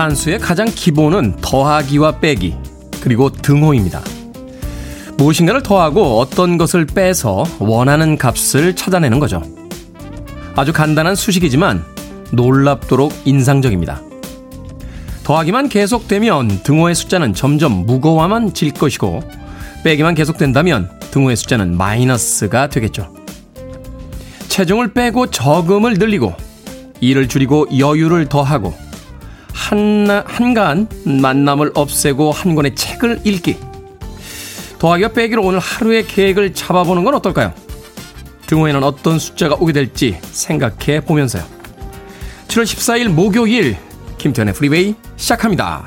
산수의 가장 기본은 더하기와 빼기, 그리고 등호입니다. 무엇인가를 더하고 어떤 것을 빼서 원하는 값을 찾아내는 거죠. 아주 간단한 수식이지만 놀랍도록 인상적입니다. 더하기만 계속되면 등호의 숫자는 점점 무거워만 질 것이고 빼기만 계속된다면 등호의 숫자는 마이너스가 되겠죠. 체중을 빼고 저금을 늘리고 일을 줄이고 여유를 더하고 한, 한 건 만남을 없애고 한 권의 책을 읽기. 더하기와 빼기로 오늘 하루의 계획을 잡아보는 건 어떨까요? 등호에는 어떤 숫자가 오게 될지 생각해 보면서요. 7월 14일 목요일 김태훈의 Freeway 시작합니다.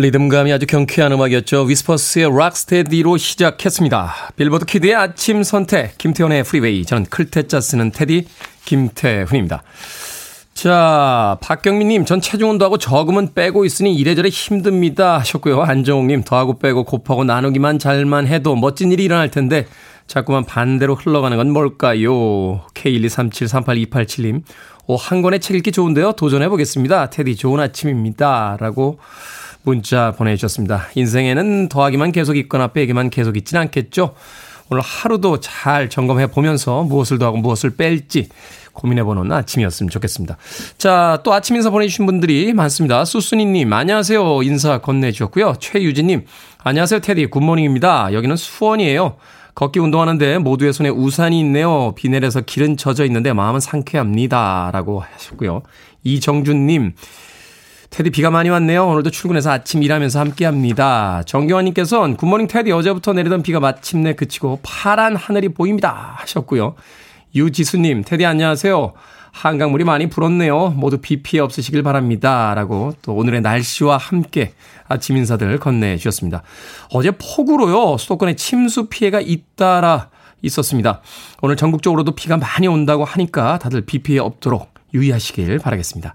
리듬감이 아주 경쾌한 음악이었죠. Whispers의 Rock Steady로 시작했습니다. Billboard Kid의 아침 선택, 김태훈의 Freeway. 저는 클 태 자 쓰는 테디, 김태훈입니다. 자, 박경민님, 전 체중운도 하고 저금은 빼고 있으니 이래저래 힘듭니다. 하셨고요. 안정욱님, 더하고 빼고 곱하고 나누기만 잘만 해도 멋진 일이 일어날 텐데, 자꾸만 반대로 흘러가는 건 뭘까요? K123738287님, 오, 한 권의 책 읽기 좋은데요? 도전해보겠습니다. 테디, 좋은 아침입니다. 라고 문자 보내주셨습니다. 인생에는 더하기만 계속 있거나 빼기만 계속 있진 않겠죠? 오늘 하루도 잘 점검해 보면서 무엇을 더하고 무엇을 뺄지 고민해보는 아침이었으면 좋겠습니다. 자, 또 아침 인사 보내주신 분들이 많습니다. 수순이님, 안녕하세요. 인사 건네주셨고요. 최유진님, 안녕하세요. 테디, good morning입니다. 여기는 수원이에요. 걷기 운동하는데 모두의 손에 우산이 있네요. 비 내려서 길은 젖어 있는데 마음은 상쾌합니다. 라고 하셨고요. 이정준님, 테디 비가 많이 왔네요. 오늘도 출근해서 아침 일하면서 함께 합니다. 정경환님께서는 good morning 테디 어제부터 내리던 비가 마침내 그치고 파란 하늘이 보입니다. 하셨고요. 유지수님, 테디 안녕하세요. 한강물이 많이 불었네요. 모두 비 피해 없으시길 바랍니다. 라고 또 오늘의 날씨와 함께 아침 인사들 건네주셨습니다. 어제 폭우로요, 수도권에 침수 피해가 잇따라 있었습니다. 오늘 전국적으로도 비가 많이 온다고 하니까 다들 비 피해 없도록 유의하시길 바라겠습니다.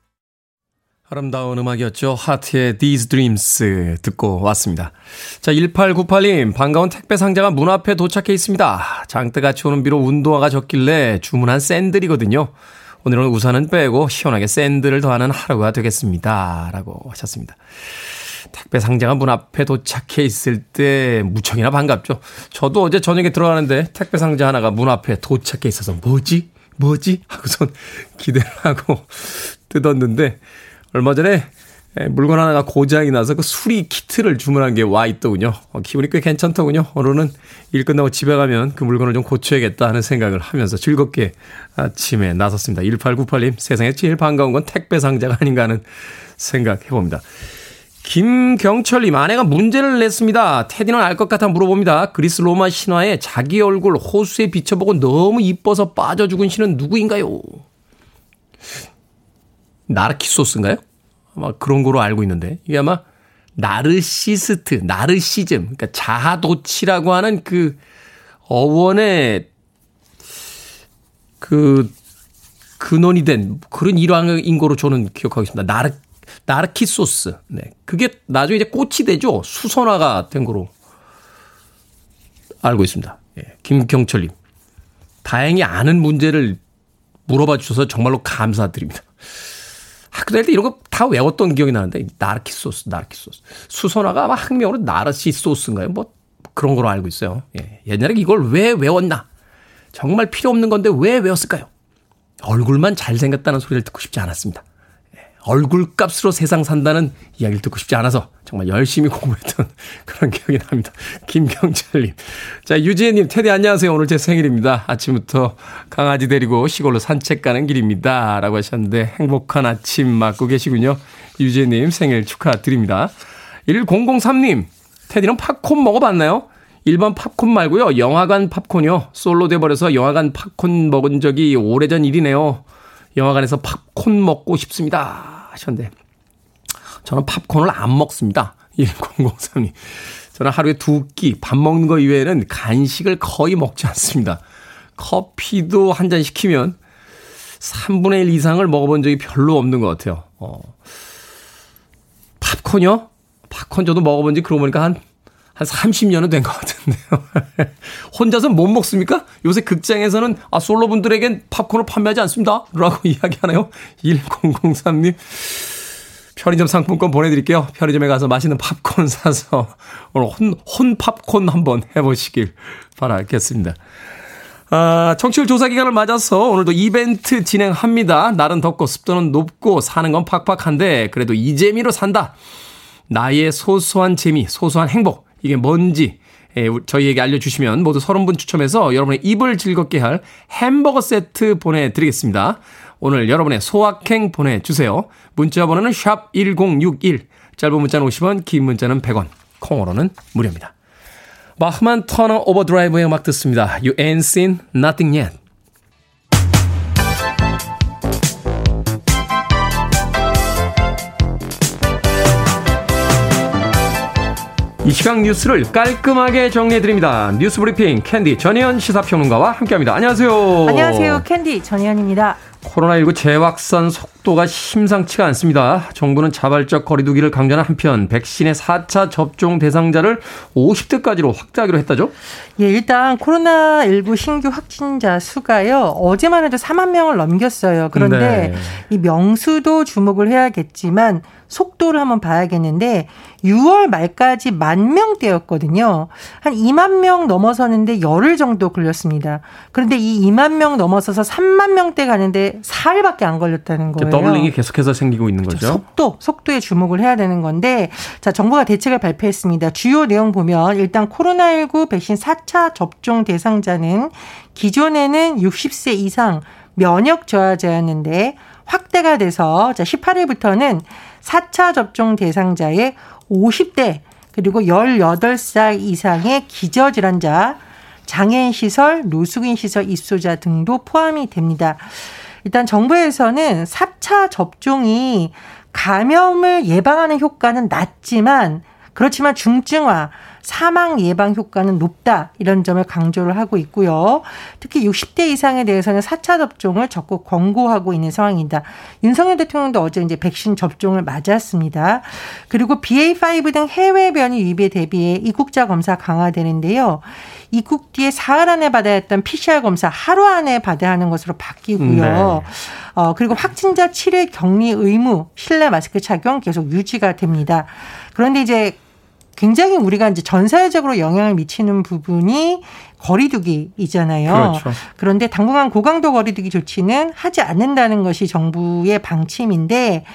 아름다운 음악이었죠. 하트의 These Dreams 듣고 왔습니다. 자, 1898님, 반가운 택배 상자가 문 앞에 도착해 있습니다. 장대같이 오는 비로 운동화가 졌길래 주문한 샌들이거든요. 오늘은 우산은 빼고 시원하게 샌들을 더하는 하루가 되겠습니다. 라고 하셨습니다. 택배 상자가 문 앞에 도착해 있을 때 무척이나 반갑죠. 저도 어제 저녁에 들어가는데 택배 상자 하나가 문 앞에 도착해 있어서 뭐지? 뭐지? 하고선 기대를 하고 뜯었는데 얼마 전에 물건 하나가 고장이 나서 그 수리 키트를 주문한 게 와 있더군요. 어, 기분이 꽤 괜찮더군요. 오늘은 일 끝나고 집에 가면 그 물건을 좀 고쳐야겠다 하는 생각을 하면서 즐겁게 아침에 나섰습니다. 1898님, 세상에 제일 반가운 건 택배 상자가 아닌가 하는 생각 해봅니다. 김경철님, 아내가 문제를 냈습니다. 테디는 알 것 같아 물어봅니다. 그리스 로마 신화에 자기 얼굴 호수에 비춰보고 너무 이뻐서 빠져 죽은 신은 누구인가요? 나르키 소스인가요? 아마 그런 거로 알고 있는데 이게 아마 나르시스트, 나르시즘, 그러니까 자아도취라고 하는 그 어원의 그 근원이 된 그런 일환인 거로 저는 기억하고 있습니다. 나르 나르키 소스. 네. 그게 나중에 이제 꽃이 되죠. 수선화가 된 거로 알고 있습니다. 예. 김경철님. 다행히 아는 문제를 물어봐 주셔서 정말로 감사드립니다. 학교 다닐 때 이런 거 다 외웠던 기억이 나는데 나르키 소스, 나르키 소스. 수선화가 아마 학명으로 나르시 소스인가요? 뭐 그런 걸로 알고 있어요. 예. 옛날에 이걸 왜 외웠나? 정말 필요 없는 건데 왜 외웠을까요? 얼굴만 잘생겼다는 소리를 듣고 싶지 않았습니다. 예. 얼굴 값으로 세상 산다는 이야기를 듣고 싶지 않아서 정말 열심히 공부했던 그런 기억이 납니다. 김경철님. 자, 유지혜님, 테디 안녕하세요. 오늘 제 생일입니다. 아침부터 강아지 데리고 시골로 산책 가는 길입니다. 라고 하셨는데 행복한 아침 맞고 계시군요. 유지혜님 생일 축하드립니다. 1003님, 테디는 팝콘 먹어봤나요? 일반 팝콘 말고요. 영화관 팝콘이요. 솔로 돼버려서 영화관 팝콘 먹은 적이 오래전 일이네요. 영화관에서 팝콘 먹고 싶습니다. 하셨는데, 저는 팝콘을 안 먹습니다. 1003님. 저는 하루에 두 끼, 밥 먹는 거 이외에는 간식을 거의 먹지 않습니다. 커피도 한 잔 시키면 3분의 1 이상을 먹어본 적이 별로 없는 것 같아요. 어. 팝콘이요? 팝콘 저도 먹어본 지 그러고 보니까 한, 한 30년은 된 것 같은데요. 혼자서 못 먹습니까? 요새 극장에서는 아, 솔로분들에겐 팝콘을 판매하지 않습니다. 라고 이야기하나요? 1003님. 편의점 상품권 보내드릴게요. 편의점에 가서 맛있는 팝콘 사서 오늘 혼, 혼 팝콘 한번 해보시길 바라겠습니다. 아, 청취율 조사 기간을 맞아서 오늘도 이벤트 진행합니다. 날은 덥고 습도는 높고 사는 건 팍팍한데 그래도 이 재미로 산다. 나의 소소한 재미, 소소한 행복 이게 뭔지 예, 저희에게 알려주시면 모두 30분 추첨해서 여러분의 입을 즐겁게 할 햄버거 세트 보내드리겠습니다. 오늘 여러분의 소확행 보내주세요. 문자 번호는 샵 1061, 짧은 문자는 50원, 긴 문자는 100원, 콩으로는 무료입니다. Bachman-Turner Overdrive의 음악 듣습니다. You ain't seen nothing yet. 이 시각 뉴스를 깔끔하게 정리해드립니다. 뉴스 브리핑 캔디 전혜연 시사평론가와 함께합니다. 안녕하세요. 안녕하세요. 캔디 전혜연입니다. 코로나19 재확산 속도가 심상치가 않습니다. 정부는 자발적 거리두기를 강조하는 한편 백신의 4차 접종 대상자를 50대까지로 확대하기로 했다죠? 예, 일단 코로나19 신규 확진자 수가요. 어제만 해도 4만 명을 넘겼어요. 그런데 네. 이 명수도 주목을 해야겠지만 속도를 한번 봐야겠는데 6월 말까지 만 명대였거든요. 한 2만 명 넘어서는데 열흘 정도 걸렸습니다. 그런데 이 2만 명 넘어서서 3만 명대 가는데 사흘밖에 안 걸렸다는 거예요. 더블링이 계속해서 생기고 있는 거죠. 그렇죠. 속도, 속도에 주목을 해야 되는 건데 자, 정부가 대책을 발표했습니다. 주요 내용 보면 일단 코로나19 백신 4차 접종 대상자는 기존에는 60세 이상 면역 저하자였는데 확대가 돼서 자, 18일부터는 4차 접종 대상자의 50대 그리고 18살 이상의 기저질환자, 장애인 시설, 노숙인 시설 입소자 등도 포함이 됩니다. 일단 정부에서는 4차 접종이 감염을 예방하는 효과는 낮지만 그렇지만 중증화, 사망 예방 효과는 높다. 이런 점을 강조를 하고 있고요. 특히 60대 이상에 대해서는 4차 접종을 적극 권고하고 있는 상황입니다. 윤석열 대통령도 어제 이제 백신 접종을 맞았습니다. 그리고 BA5 등 해외 변이 유입에 대비해 입국자 검사 강화되는데요. 입국 뒤에 사흘 안에 받아야 했던 PCR 검사 하루 안에 받아야 하는 것으로 바뀌고요. 네. 어, 그리고 확진자 7일 격리 의무, 실내 마스크 착용 계속 유지가 됩니다. 그런데 이제 굉장히 우리가 이제 전 사회적으로 영향을 미치는 부분이 거리두기이잖아요. 그렇죠. 그런데 당분간 고강도 거리두기 조치는 하지 않는다는 것이 정부의 방침인데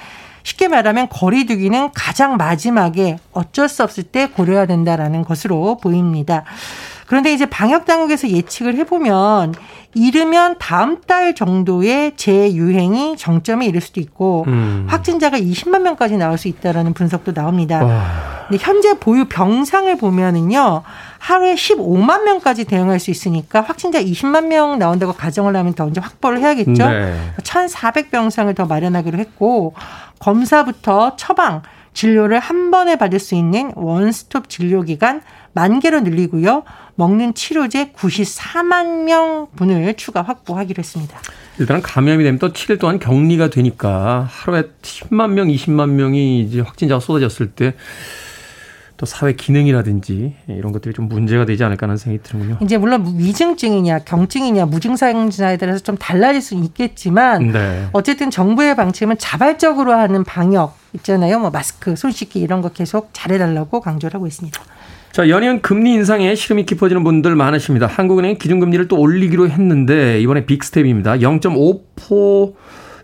쉽게 말하면 거리두기는 가장 마지막에 어쩔 수 없을 때 고려해야 된다라는 것으로 보입니다. 그런데 이제 방역 당국에서 예측을 해보면 이르면 다음 달 정도의 재유행이 정점에 이를 수도 있고 음. 확진자가 20만 명까지 나올 수 있다라는 분석도 나옵니다. 와. 근데 현재 보유 병상을 보면은요. 하루에 15만 명까지 대응할 수 있으니까 확진자 20만 명 나온다고 가정을 하면 더 이제 확보를 해야겠죠. 네. 1,400병상을 더 마련하기로 했고 검사부터 처방, 진료를 한 번에 받을 수 있는 원스톱 진료 기간 만 개로 늘리고요. 먹는 치료제 94만 명 분을 추가 확보하기로 했습니다. 일단 감염이 되면 또 7일 동안 격리가 되니까 하루에 10만 명, 20만 명이 이제 확진자가 쏟아졌을 때 또 사회 기능이라든지 이런 것들이 좀 문제가 되지 않을까 하는 생각이 드는군요. 이제 물론 위중증이냐 경증이냐 무증상자에 따라서 좀 달라질 수 있겠지만 네. 어쨌든 정부의 방침은 자발적으로 하는 방역 있잖아요. 뭐 마스크, 손 씻기 이런 거 계속 잘해달라고 강조를 하고 있습니다. 자, 연이은 금리 인상에 시름이 깊어지는 분들 많으십니다. 한국은행이 기준금리를 또 올리기로 했는데 이번에 빅스텝입니다. 0.5포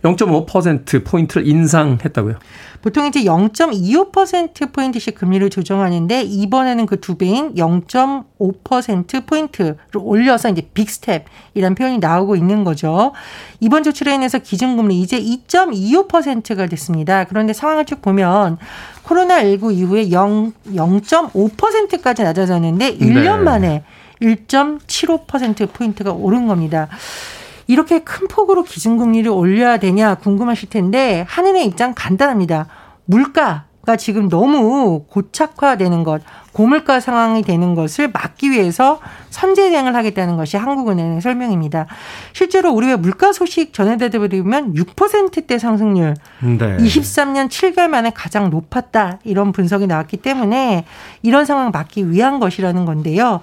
0.5%포인트를 인상했다고요? 보통 이제 0.25%포인트씩 금리를 조정하는데 이번에는 그 두 배인 0.5%포인트를 올려서 이제 빅스텝이라는 표현이 나오고 있는 거죠. 이번 조치로 인해서 기준금리 이제 2.25%가 됐습니다. 그런데 상황을 쭉 보면 코로나19 이후에 0, 0.5%까지 낮아졌는데 1년 네. 만에 1.75%포인트가 오른 겁니다. 이렇게 큰 폭으로 기준금리를 올려야 되냐 궁금하실 텐데 한은의 입장 간단합니다. 물가가 지금 너무 고착화되는 것, 고물가 상황이 되는 것을 막기 위해서 선제 대응을 하겠다는 것이 한국은행의 설명입니다. 실제로 우리의 물가 소식 전해드리면 6%대 상승률, 네. 23년 7개월 만에 가장 높았다 이런 분석이 나왔기 때문에 이런 상황 막기 위한 것이라는 건데요.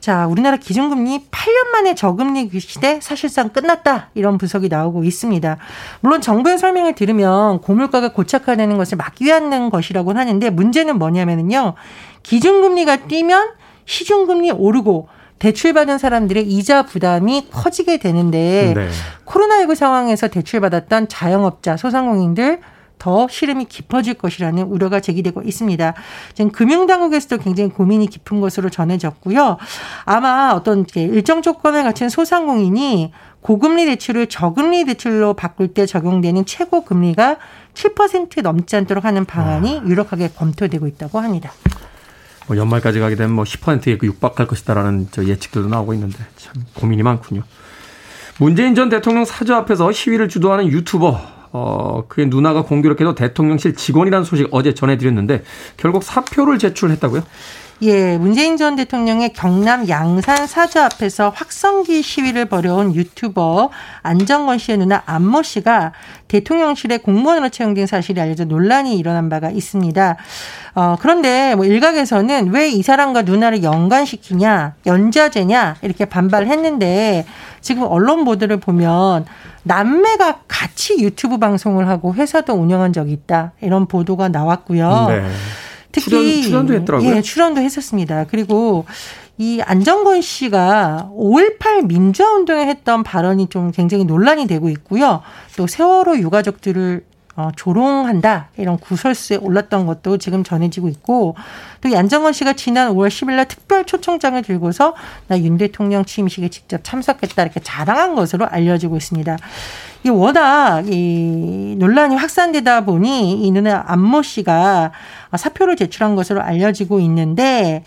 자, 우리나라 기준금리 8년 만에 저금리 시대 사실상 끝났다. 이런 분석이 나오고 있습니다. 물론 정부의 설명을 들으면 고물가가 고착화되는 것을 막기 위한 것이라고 하는데 문제는 뭐냐면요. 기준금리가 뛰면 시중금리 오르고 대출받은 사람들의 이자 부담이 커지게 되는데 네. 코로나19 상황에서 대출받았던 자영업자, 소상공인들 더 시름이 깊어질 것이라는 우려가 제기되고 있습니다. 지금 금융당국에서도 굉장히 고민이 깊은 것으로 전해졌고요. 아마 어떤 일정 조건을 갖춘 소상공인이 고금리 대출을 저금리 대출로 바꿀 때 적용되는 최고 금리가 7% 넘지 않도록 하는 방안이 아. 유력하게 검토되고 있다고 합니다. 뭐 연말까지 가게 되면 뭐 10%에 육박할 것이다라는 저 예측들도 나오고 있는데 참 고민이 많군요. 문재인 전 대통령 사저 앞에서 시위를 주도하는 유튜버 어, 그의 누나가 공교롭게도 대통령실 직원이라는 소식 어제 전해드렸는데 결국 사표를 제출했다고요? 예, 문재인 전 대통령의 경남 양산 사저 앞에서 확성기 시위를 벌여온 유튜버 안정건 씨의 누나 안모 씨가 대통령실에 공무원으로 채용된 사실이 알려져 논란이 일어난 바가 있습니다. 어, 그런데 뭐 일각에서는 왜 이 사람과 누나를 연관시키냐, 연좌제냐 이렇게 반발했는데 지금 언론 보도를 보면 남매가 같이 유튜브 방송을 하고 회사도 운영한 적이 있다 이런 보도가 나왔고요. 네. 특히 출연, 도 했더라고요. 예, 출연도 했었습니다. 그리고 이 안정건 씨가 5.18 민주화 운동에 했던 발언이 좀 굉장히 논란이 되고 있고요. 또 세월호 유가족들을 어, 조롱한다 이런 구설수에 올랐던 것도 지금 전해지고 있고 또 안정건 씨가 지난 5월 10일 날 특별 초청장을 들고서 나 윤 대통령 취임식에 직접 참석했다 이렇게 자랑한 것으로 알려지고 있습니다. 이 워낙 이 논란이 확산되다 보니 이 누나 안모 씨가 사표를 제출한 것으로 알려지고 있는데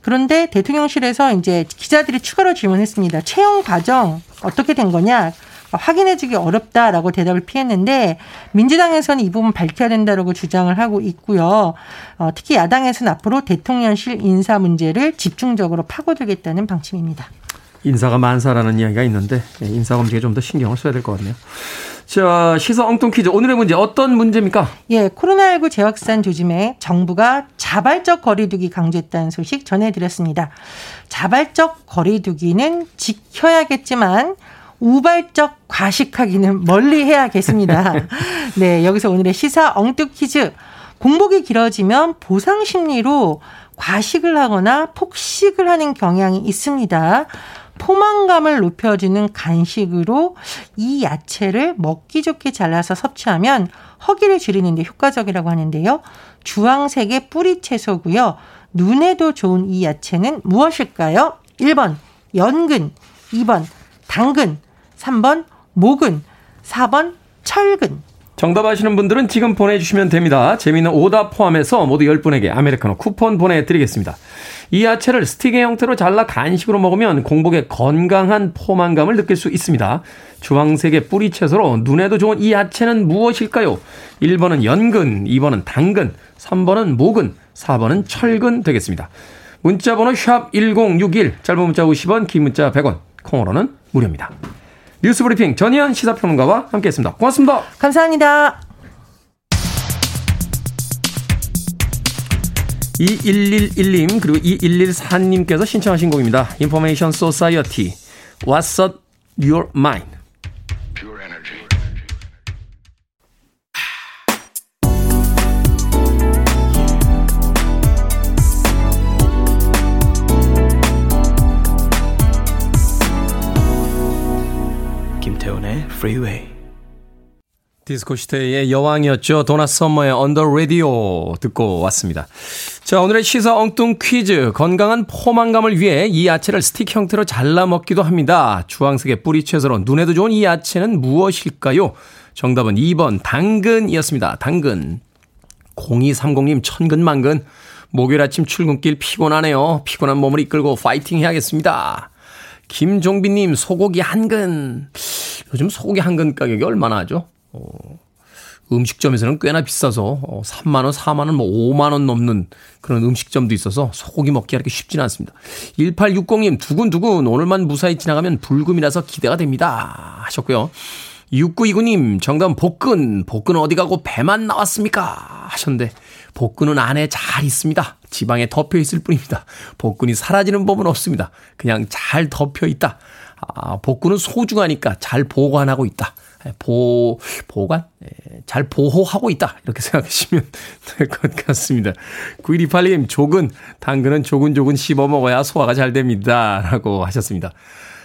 그런데 대통령실에서 이제 기자들이 추가로 질문했습니다. 채용 과정 어떻게 된 거냐? 확인해주기 어렵다라고 대답을 피했는데 민주당에서는 이 부분 밝혀야 된다라고 주장을 하고 있고요. 어, 특히 야당에서는 앞으로 대통령실 인사 문제를 집중적으로 파고들겠다는 방침입니다. 인사가 만사라는 이야기가 있는데 예, 인사 검증에 좀 더 신경을 써야 될 것 같네요. 자, 시사 엉뚱 퀴즈. 오늘의 문제 어떤 문제입니까? 예, 코로나19 재확산 조짐에 정부가 자발적 거리두기 강조했다는 소식 전해드렸습니다. 자발적 거리두기는 지켜야겠지만 우발적 과식하기는 멀리 해야겠습니다. 네, 여기서 오늘의 시사 엉뚱 퀴즈. 공복이 길어지면 보상 심리로 과식을 하거나 폭식을 하는 경향이 있습니다. 포만감을 높여주는 간식으로 이 야채를 먹기 좋게 잘라서 섭취하면 허기를 줄이는데 효과적이라고 하는데요. 주황색의 뿌리 채소고요. 눈에도 좋은 이 야채는 무엇일까요? 1번 연근, 2번 당근, 3번 모근, 4번 철근. 정답 아시는 분들은 지금 보내주시면 됩니다. 재미있는 오답 포함해서 모두 10분에게 아메리카노 쿠폰 보내드리겠습니다. 이 야채를 스틱의 형태로 잘라 간식으로 먹으면 공복에 건강한 포만감을 느낄 수 있습니다. 주황색의 뿌리채소로 눈에도 좋은 이 야채는 무엇일까요? 1번은 연근, 2번은 당근, 3번은 모근, 4번은 철근 되겠습니다. 문자번호 샵 1061, 짧은 문자 50원, 긴 문자 100원, 콩으로는 무료입니다. 뉴스브리핑 전희연 시사평론가와 함께했습니다. 고맙습니다. 감사합니다. 2111님 그리고 2114님께서 신청하신 곡입니다. Information Society What's on your mind? Freeway 디스코 시대의 여왕이었죠. 도나 썸머의 On the Radio 듣고 왔습니다. 자, 오늘의 시사 엉뚱 퀴즈. 건강한 포만감을 위해 이 야채를 스틱 형태로 잘라 먹기도 합니다. 주황색의 뿌리 채소로 눈에도 좋은 이 야채는 무엇일까요? 정답은 2번 당근이었습니다. 당근. 0230님 천근만근. 목요일 아침 출근길 피곤하네요. 피곤한 몸을 이끌고 파이팅 해야겠습니다. 김종빈님 소고기 한 근. 요즘 소고기 한 근 가격이 얼마나 하죠? 어, 음식점에서는 꽤나 비싸서 어, 3만원, 4만원, 뭐 5만원 넘는 그런 음식점도 있어서 소고기 먹기가 이렇게 쉽지는 않습니다. 1860님 두근두근 오늘만 무사히 지나가면 불금이라서 기대가 됩니다. 하셨고요. 6929님 정답은 복근. 복근 어디 가고 배만 나왔습니까? 하셨는데 복근은 안에 잘 있습니다. 지방에 덮여 있을 뿐입니다. 복근이 사라지는 법은 없습니다. 그냥 잘 덮여 있다. 아, 복근은 소중하니까 잘 보관하고 있다. 예, 보, 보관? 예, 잘 보호하고 있다. 이렇게 생각하시면 될 것 같습니다. 9128님, 조근, 당근은 조근조근 씹어 먹어야 소화가 잘 됩니다. 라고 하셨습니다.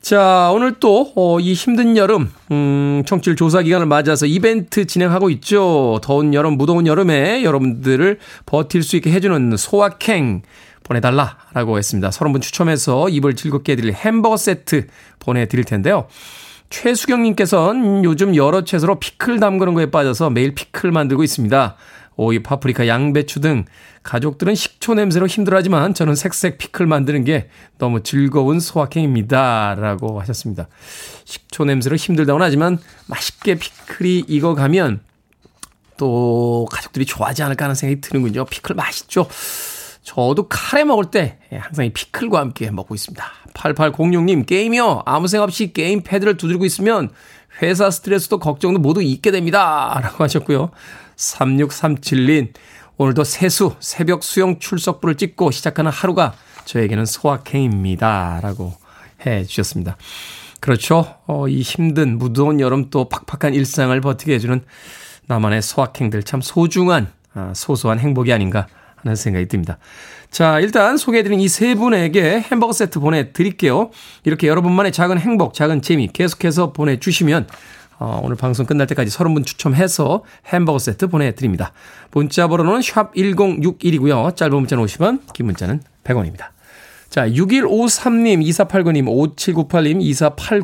자, 오늘 또, 어, 이 힘든 여름, 음, 청취율 조사 기간을 맞아서 이벤트 진행하고 있죠. 더운 여름, 무더운 여름에 여러분들을 버틸 수 있게 해주는 소확행 보내달라라고 했습니다. 서른 분 추첨해서 입을 즐겁게 해드릴 햄버거 세트 보내드릴 텐데요. 최수경님께서는 요즘 여러 채소로 피클 담그는 거에 빠져서 매일 피클 만들고 있습니다. 오이, 파프리카, 양배추 등 가족들은 식초 냄새로 힘들어하지만 저는 색색 피클 만드는 게 너무 즐거운 소확행입니다. 라고 하셨습니다. 식초 냄새로 힘들다고는 하지만 맛있게 피클이 익어가면 또 가족들이 좋아하지 않을까 하는 생각이 드는군요. 피클 맛있죠? 저도 카레 먹을 때 항상 이 피클과 함께 먹고 있습니다. 8806님, 게임이요. 아무 생각 없이 게임 패드를 두드리고 있으면 회사 스트레스도 걱정도 모두 잊게 됩니다. 라고 하셨고요. 3637님, 오늘도 세수, 새벽 수영 출석부를 찍고 시작하는 하루가 저에게는 소확행입니다. 라고 해 주셨습니다. 그렇죠. 어, 이 힘든 무더운 여름 또 팍팍한 일상을 버티게 해주는 나만의 소확행들 참 소중한, 아, 소소한 행복이 아닌가 하는 생각이 듭니다. 자, 일단 소개해드린 이 세 분에게 햄버거 세트 보내드릴게요. 이렇게 여러분만의 작은 행복, 작은 재미 계속해서 보내주시면 어, 오늘 방송 끝날 때까지 30분 추첨해서 햄버거 세트 보내드립니다. 문자 번호는 샵 1061이고요. 짧은 문자는 50원, 긴 문자는 100원입니다. 자, 6153님, 2489님, 5798님,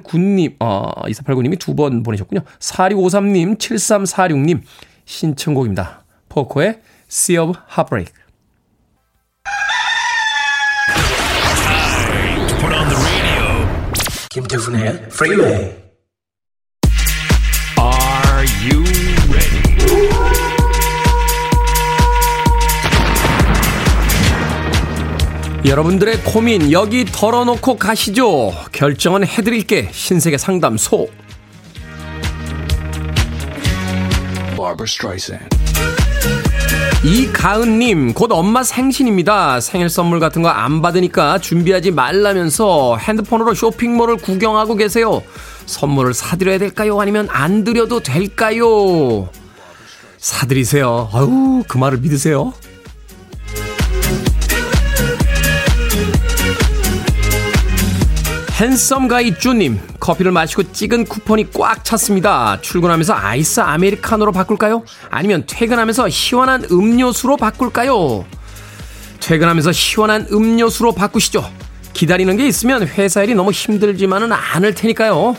2489님, 어, 2489님이 두 번 보내셨군요. 4653님, 7346님, 신청곡입니다. 포코의 Sea of Heartbreak. 김태훈의 프리웨이 여러분들의 고민 여기 털어놓고 가시죠. 결정은 해드릴게. 신세계 상담소. 이가은님, 곧 엄마 생신입니다. 생일 선물 같은 거 안 받으니까 준비하지 말라면서 핸드폰으로 쇼핑몰을 구경하고 계세요. 선물을 사드려야 될까요? 아니면 안 드려도 될까요? 사드리세요. 아유, 그 말을 믿으세요. 핸섬 가이 쭈님 커피를 마시고 찍은 쿠폰이 꽉 찼습니다. 출근하면서 아이스 아메리카노로 바꿀까요? 아니면 퇴근하면서 시원한 음료수로 바꿀까요? 퇴근하면서 시원한 음료수로 바꾸시죠. 기다리는 게 있으면 회사 일이 너무 힘들지만은 않을 테니까요.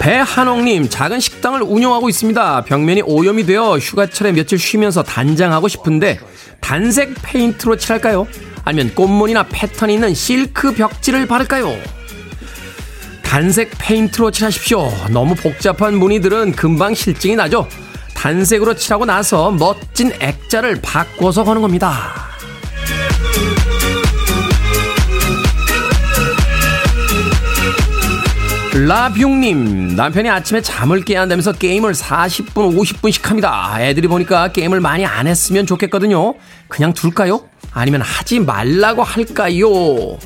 배한옥님, 작은 식당을 운영하고 있습니다. 벽면이 오염이 되어 휴가철에 며칠 쉬면서 단장하고 싶은데, 단색 페인트로 칠할까요? 아니면 꽃무늬나 패턴이 있는 실크 벽지를 바를까요? 단색 페인트로 칠하십시오. 너무 복잡한 무늬들은 금방 싫증이 나죠? 단색으로 칠하고 나서 멋진 액자를 바꿔서 거는 겁니다. 라뷰님, 남편이 아침에 잠을 깨야 한다면서 게임을 40분, 50분씩 합니다. 애들이 보니까 게임을 많이 안 했으면 좋겠거든요. 그냥 둘까요? 아니면 하지 말라고 할까요?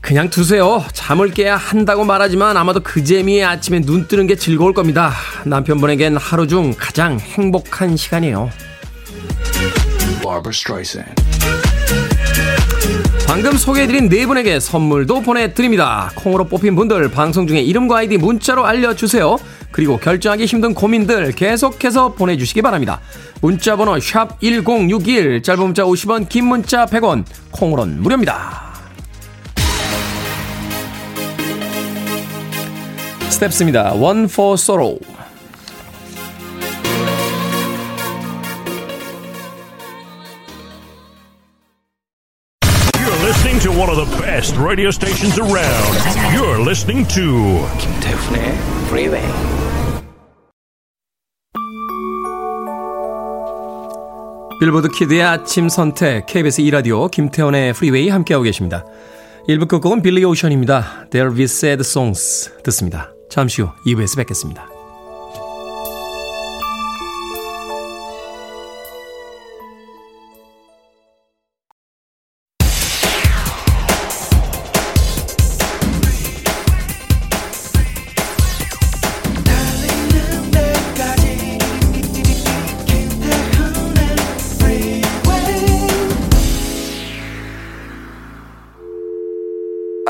그냥 두세요. 잠을 깨야 한다고 말하지만 아마도 그 재미에 아침에 눈 뜨는 게 즐거울 겁니다. 남편분에겐 하루 중 가장 행복한 시간이에요. 방금 소개해드린 네 분에게 선물도 보내드립니다. 콩으로 뽑힌 분들 방송 중에 이름과 아이디 문자로 알려주세요. 그리고 결정하기 힘든 고민들 계속해서 보내주시기 바랍니다. 문자번호 1061, 짧은 문자 50원, 긴 문자 100원, 콩으로는 무료입니다. 스텝스입니다. One for. Best radio stations around. You're listening to 김태훈의 Freeway. 빌보드 키드의 아침 선택 KBS 2 라디오 김태훈의 Freeway 함께하고 계십니다. 1부 끝곡은 빌리 오션입니다. There We Said Songs 듣습니다. 잠시 후 2부에서 뵙겠습니다.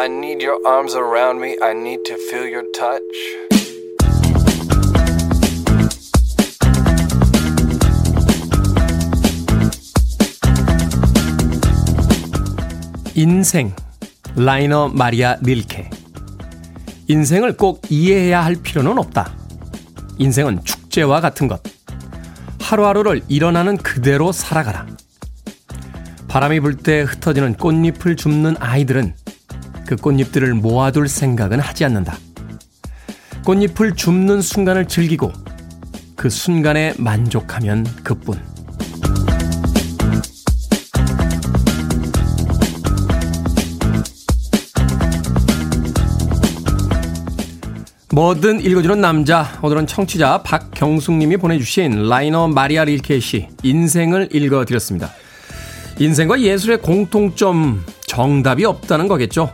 I need your arms around me. I need to feel your touch. 인생 라이너 마리아 릴케 인생을 꼭 이해해야 할 필요는 없다. 인생은 축제와 같은 것. 하루하루를 일어나는 그대로 살아가라. 바람이 불 때 흩어지는 꽃잎을 줍는 아이들은 그 꽃잎들을 모아둘 생각은 하지 않는다. 꽃잎을 줍는 순간을 즐기고 그 순간에 만족하면 그뿐. 뭐든 읽어주는 남자. 오늘은 청취자 박경숙님이 보내주신 라이너 마리아 릴케시 인생을 읽어드렸습니다. 인생과 예술의 공통점 정답이 없다는 거겠죠.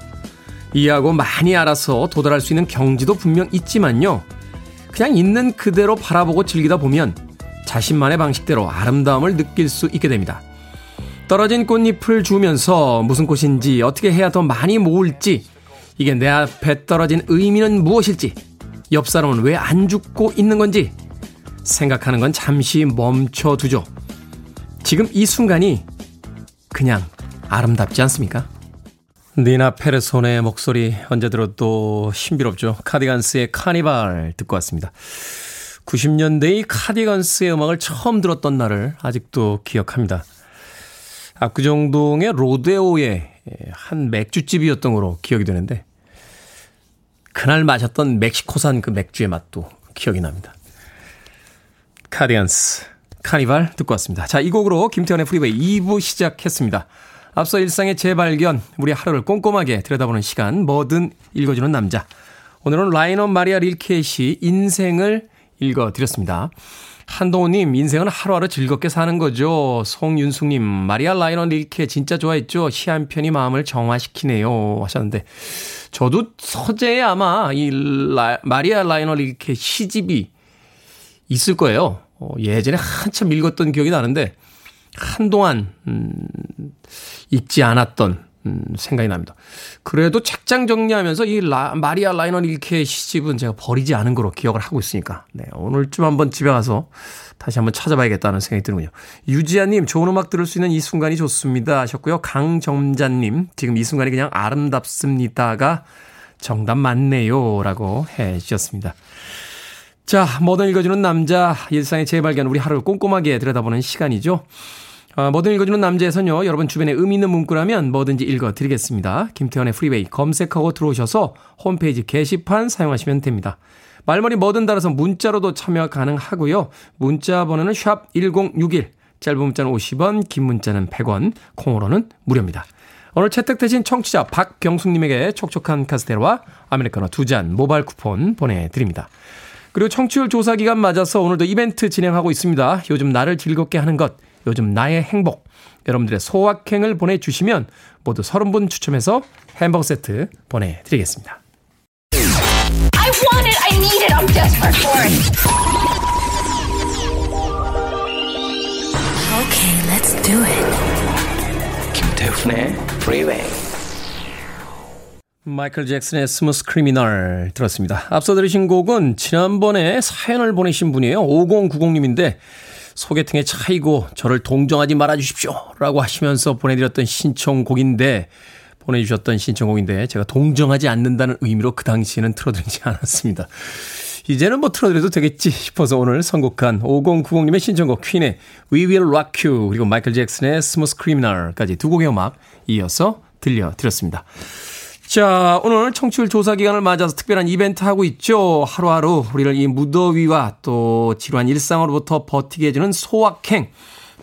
이해하고 많이 알아서 도달할 수 있는 경지도 분명 있지만요. 그냥 있는 그대로 바라보고 즐기다 보면 자신만의 방식대로 아름다움을 느낄 수 있게 됩니다. 떨어진 꽃잎을 주면서 무슨 꽃인지 어떻게 해야 더 많이 모을지 이게 내 앞에 떨어진 의미는 무엇일지 옆 사람은 왜 안 죽고 있는 건지 생각하는 건 잠시 멈춰두죠. 지금 이 순간이 그냥 아름답지 않습니까? 니나 페르손의 목소리 언제 들어도 신비롭죠. 카디건스의 카니발 듣고 왔습니다. 90년대의 카디건스의 음악을 처음 들었던 날을 아직도 기억합니다. 압구정동의 로데오의 한 맥주집이었던 거로 기억이 되는데 그날 마셨던 멕시코산 그 맥주의 맛도 기억이 납니다. Cardigans Carnival 듣고 왔습니다. 자, 이 곡으로 김태훈의 Freeway 2부 시작했습니다. 앞서 일상의 재발견, 우리 하루를 꼼꼼하게 들여다보는 시간, 뭐든 읽어주는 남자. 오늘은 라이너 마리아 릴케 시 인생을 읽어드렸습니다. 한동호님, 인생은 하루하루 즐겁게 사는 거죠. 송윤숙님, 마리아 라이너 릴케 진짜 좋아했죠. 시 한 편이 마음을 정화시키네요. 하셨는데, 저도 서재에 아마 이 라, 마리아 라이너 릴케 시집이 있을 거예요. 어, 예전에 한참 읽었던 기억이 나는데, 한동안, 음, 읽지 않았던 음, 생각이 납니다. 그래도 책장 정리하면서 이 라, 마리아 라이너 릴케의 시집은 제가 버리지 않은 거로 기억을 하고 있으니까 네, 오늘쯤 한번 집에 가서 다시 한번 찾아봐야겠다는 생각이 드는군요. 유지아님 좋은 음악 들을 수 있는 이 순간이 좋습니다 하셨고요. 강정자님 지금 이 순간이 그냥 아름답습니다가 정답 맞네요 라고 해 주셨습니다. 자, 뭐든 읽어주는 남자, 일상의 재발견, 우리 하루를 꼼꼼하게 들여다보는 시간이죠. 아, 뭐든 읽어주는 남자에서는요, 여러분 주변에 의미 있는 문구라면 뭐든지 읽어드리겠습니다. 김태현의 프리웨이 검색하고 들어오셔서 홈페이지 게시판 사용하시면 됩니다. 말머리 뭐든 달아서 문자로도 참여 가능하고요. 문자 번호는 샵 1061, 짧은 문자는 50원, 긴 문자는 100원, 콩으로는 무료입니다. 오늘 채택되신 청취자 박병숙님에게 촉촉한 카스테라와 아메리카노 두 잔 모바일 쿠폰 보내드립니다. 그리고 청취율 조사 기간 맞아서 오늘도 이벤트 진행하고 있습니다. 요즘 나를 즐겁게 하는 것, 요즘 나의 행복. 여러분들의 소확행을 보내주시면 모두 30분 추첨해서 햄버거 세트 보내드리겠습니다. I want it, I need it, I'm desperate for it. Okay, let's do it. 김태훈의 Freeway. 마이클 잭슨의 Smooth Criminal 들었습니다. 앞서 들으신 곡은 지난번에 사연을 보내신 분이에요. 5090님인데 소개팅에 차이고 저를 동정하지 말아 주십시오. 라고 하시면서 보내드렸던 신청곡인데 보내주셨던 신청곡인데 제가 동정하지 않는다는 의미로 그 당시에는 틀어드리지 않았습니다. 이제는 뭐 틀어드려도 되겠지 싶어서 오늘 선곡한 5090님의 신청곡 Queen의 We Will Rock You 그리고 마이클 잭슨의 Smooth Criminal까지 두 곡의 음악 이어서 들려드렸습니다. 자, 오늘 청취율 조사 기간을 맞아서 특별한 이벤트 하고 있죠. 하루하루 우리를 이 무더위와 또 지루한 일상으로부터 버티게 해주는 소확행.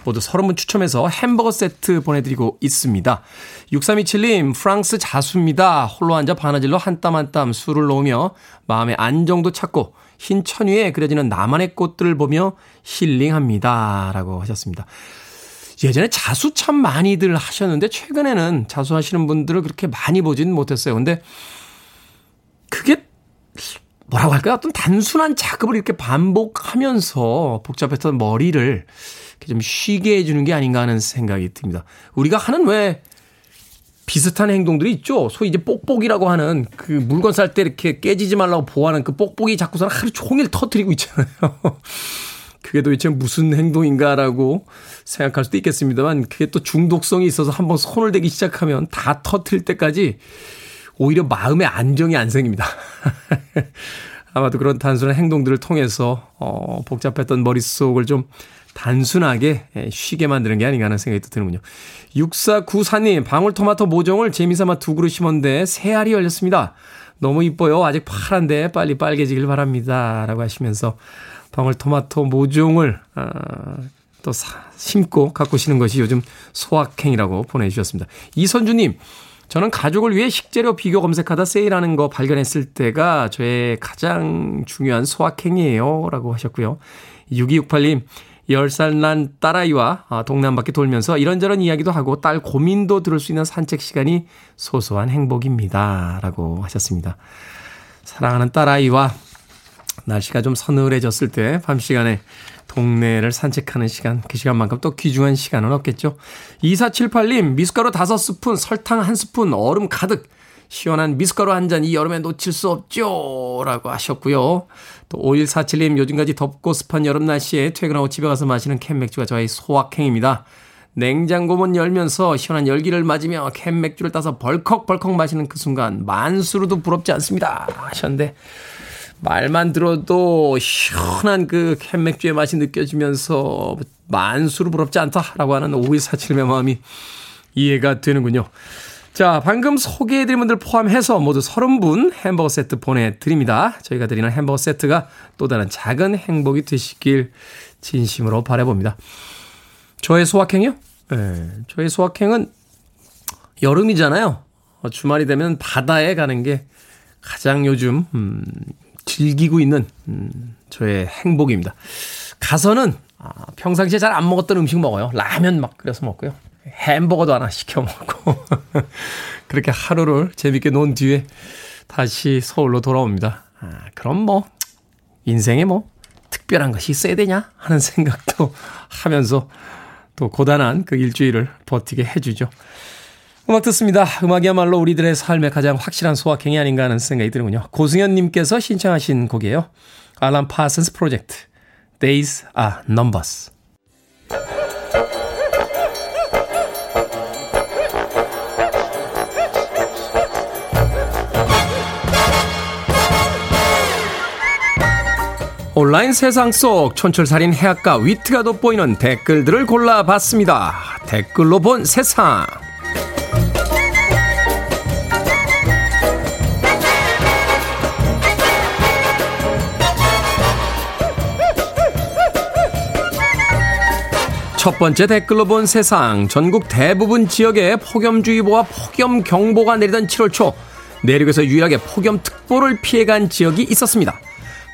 모두 30분 추첨해서 햄버거 세트 보내드리고 있습니다. 6327님, 프랑스 자수입니다. 홀로 앉아 바느질로 한 땀 한 땀 술을 놓으며 마음의 안정도 찾고 흰 천 위에 그려지는 나만의 꽃들을 보며 힐링합니다. 라고 하셨습니다. 예전에 자수 참 많이들 하셨는데 최근에는 자수하시는 분들을 그렇게 많이 보진 못했어요. 근데 그게 뭐라고 할까요? 어떤 단순한 작업을 이렇게 반복하면서 복잡했던 머리를 좀 쉬게 해주는 게 아닌가 하는 생각이 듭니다. 우리가 하는 왜 비슷한 행동들이 있죠. 소위 이제 뽁뽁이라고 하는 그 물건 쌀때 이렇게 깨지지 말라고 보호하는 그 뽁뽁이 자꾸서는 하루 종일 터트리고 있잖아요. 그게 도대체 무슨 행동인가라고 생각할 수도 있겠습니다만 그게 또 중독성이 있어서 한번 손을 대기 시작하면 다 터트릴 때까지 오히려 마음의 안정이 안 생깁니다. 아마도 그런 단순한 행동들을 통해서 어, 복잡했던 머릿속을 좀 단순하게 예, 쉬게 만드는 게 아닌가 하는 생각이 또 드는군요. 6494님, 방울토마토 모종을 재미삼아 두 그루 심었는데 새 알이 열렸습니다. 너무 이뻐요. 아직 파란데 빨리 빨개지길 바랍니다. 라고 하시면서 방울토마토 모종을 어, 또 사, 심고 가꾸시는 것이 요즘 소확행이라고 보내주셨습니다. 이선주님, 저는 가족을 위해 식재료 비교 검색하다 세일하는 거 발견했을 때가 저의 가장 중요한 소확행이에요. 라고 하셨고요. 6268님, 10살 난 딸아이와 아, 한 바퀴 돌면서 이런저런 이야기도 하고 딸 고민도 들을 수 있는 산책 시간이 소소한 행복입니다. 라고 하셨습니다. 사랑하는 딸아이와 날씨가 좀 서늘해졌을 때 밤 시간에 동네를 산책하는 시간, 그 시간만큼 또 귀중한 시간은 없겠죠. 2478님, 미숫가루 5스푼, 설탕 1스푼, 얼음 가득, 시원한 미숫가루 한 잔 이 여름에 놓칠 수 없죠. 라고 하셨고요. 또 5147님 요즘까지 덥고 습한 여름 날씨에 퇴근하고 집에 가서 마시는 캔맥주가 저의 소확행입니다. 냉장고 문 열면서 시원한 열기를 맞으며 캔맥주를 따서 벌컥벌컥 마시는 그 순간 만수로도 부럽지 않습니다. 하셨는데 말만 들어도 시원한 그 캔맥주의 맛이 느껴지면서 만수로 부럽지 않다라고 하는 5147의 마음이 이해가 되는군요. 자, 방금 소개해드린 분들 포함해서 모두 30분 햄버거 세트 보내드립니다. 저희가 드리는 햄버거 세트가 또 다른 작은 행복이 되시길 진심으로 바라봅니다. 저의 소확행이요? 네, 저의 소확행은 여름이잖아요. 어, 주말이 되면 바다에 가는 게 가장 요즘 음, 즐기고 있는 음, 저의 행복입니다. 가서는 아, 평상시에 잘 안 먹었던 음식 먹어요. 라면 막 끓여서 먹고요. 햄버거도 하나 시켜 먹고 그렇게 하루를 재밌게 논 뒤에 다시 서울로 돌아옵니다. 아, 그럼 뭐 인생에 뭐 특별한 것이 있어야 되냐 하는 생각도 하면서 또 고단한 그 일주일을 버티게 해주죠. 음악 듣습니다. 음악이야말로 우리들의 삶의 가장 확실한 소확행이 아닌가 하는 생각이 드는군요. 고승현님께서 신청하신 곡이에요. 알람 파슨스 프로젝트 Days are Numbers 온라인 세상 속 촌철살인 해악과 위트가 돋보이는 댓글들을 골라봤습니다. 댓글로 본 세상. 첫 번째 댓글로 본 세상. 전국 대부분 지역에 폭염주의보와 폭염경보가 내리던 7월 초 내륙에서 유일하게 폭염특보를 피해간 지역이 있었습니다.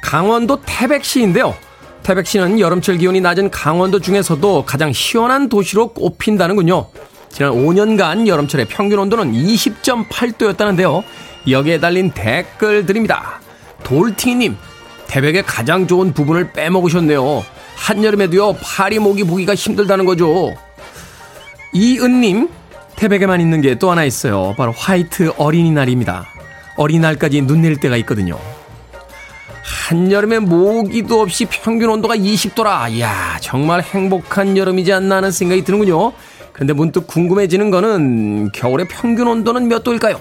강원도 태백시인데요. 태백시는 여름철 기온이 낮은 강원도 중에서도 가장 시원한 도시로 꼽힌다는군요. 지난 5년간 여름철의 평균 온도는 20.8도였다는데요. 여기에 달린 댓글들입니다. 돌팅이님, 태백의 가장 좋은 부분을 빼먹으셨네요. 한여름에도요, 파리 모기 보기가 힘들다는 거죠. 이은님, 태백에만 있는 게 또 하나 있어요. 바로 화이트 어린이날입니다. 어린이날까지 눈 내릴 때가 있거든요. 한여름에 모기도 없이 평균 온도가 20도라. 이야, 정말 행복한 여름이지 않나 하는 생각이 드는군요. 그런데 문득 궁금해지는 거는 겨울의 평균 온도는 몇 도일까요?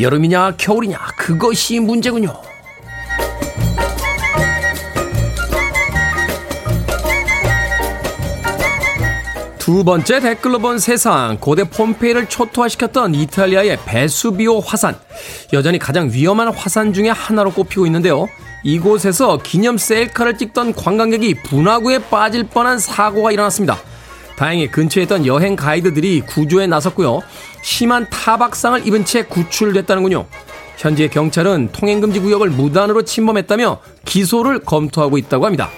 여름이냐, 겨울이냐, 그것이 문제군요. 두 번째 댓글로 본 세상 고대 폼페이를 초토화시켰던 이탈리아의 베수비오 화산 여전히 가장 위험한 화산 중의 하나로 꼽히고 있는데요. 이곳에서 기념 셀카를 찍던 관광객이 분화구에 빠질 뻔한 사고가 일어났습니다. 다행히 근처에 있던 여행 가이드들이 구조에 나섰고요. 심한 타박상을 입은 채 구출됐다는군요. 현재 경찰은 통행금지 구역을 무단으로 침범했다며 기소를 검토하고 있다고 합니다.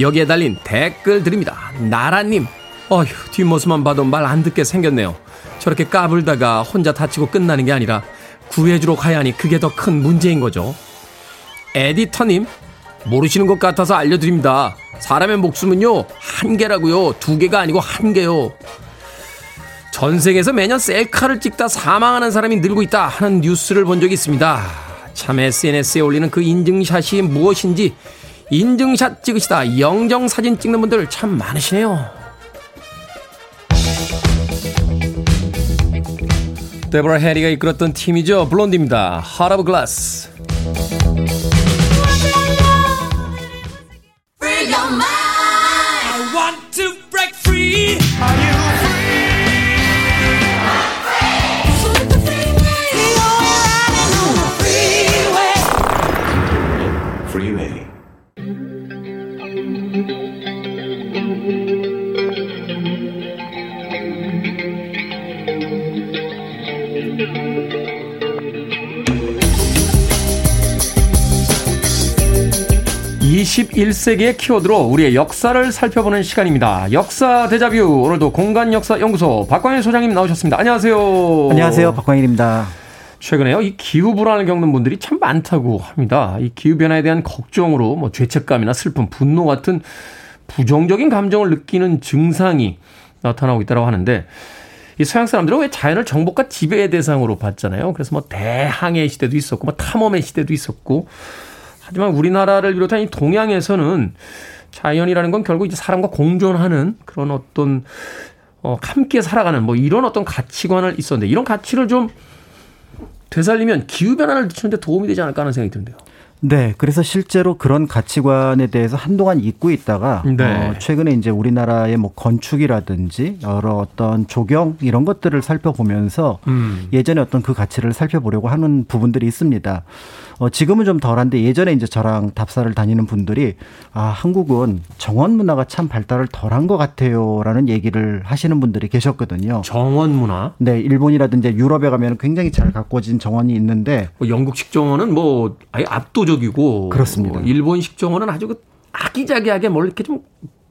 여기에 달린 댓글들입니다. 나라님, 어휴, 뒷모습만 봐도 말 안 듣게 생겼네요. 저렇게 까불다가 혼자 다치고 끝나는 게 아니라 구해주러 가야 하니 그게 더 큰 문제인 거죠. 에디터님, 모르시는 것 같아서 알려드립니다. 사람의 목숨은요, 한 개라고요. 두 개가 아니고 한 개요. 전 세계에서 매년 셀카를 찍다 사망하는 사람이 늘고 있다 하는 뉴스를 본 적이 있습니다. 참 SNS에 올리는 그 인증샷이 무엇인지 인증샷 찍으시다 영정사진 찍는 분들 참 많으시네요. 데보라 해리가 이끌었던 팀이죠. 블론디입니다. Heart of. (21세기의) 키워드로 우리의 역사를 살펴보는 시간입니다. 역사 대자뷰. 오늘도 공간 역사 연구소 박광일 소장님 나오셨습니다. 안녕하세요. 안녕하세요. 박광일입니다. 최근에요 이 기후 불안을 겪는 분들이 참 많다고 합니다. 이 기후 변화에 대한 걱정으로 뭐 죄책감이나 슬픔 분노 같은 부정적인 감정을 느끼는 증상이 나타나고 있다고 하는데 이 서양 사람들은 왜 자연을 정복과 지배의 대상으로 봤잖아요. 그래서 뭐 대항해 시대도 있었고, 뭐 탐험의 시대도 있었고. 하지만 우리나라를 비롯한 이 동양에서는 자연이라는 건 결국 이제 사람과 공존하는 그런 어떤 어, 함께 살아가는 뭐 이런 어떤 가치관을 있었는데 이런 가치를 좀 되살리면 기후 변화를 늦추는데 도움이 되지 않을까 하는 생각이 드는데요. 네, 그래서 실제로 그런 가치관에 대해서 한동안 잊고 있다가 네. 어, 최근에 이제 우리나라의 뭐 건축이라든지 여러 어떤 조경 이런 것들을 살펴보면서 음. 예전에 어떤 그 가치를 살펴보려고 하는 부분들이 있습니다. 어, 지금은 좀 덜한데 예전에 이제 저랑 답사를 다니는 분들이 아, 한국은 정원 문화가 참 발달을 덜한 것 같아요라는 얘기를 하시는 분들이 계셨거든요. 정원 문화? 네, 일본이라든지 유럽에 가면 굉장히 잘 가꿔진 정원이 있는데 뭐 영국식 정원은 뭐 아예 압도적이고 그렇습니다. 뭐 일본식 정원은 아주 그 아기자기하게 뭘 이렇게 좀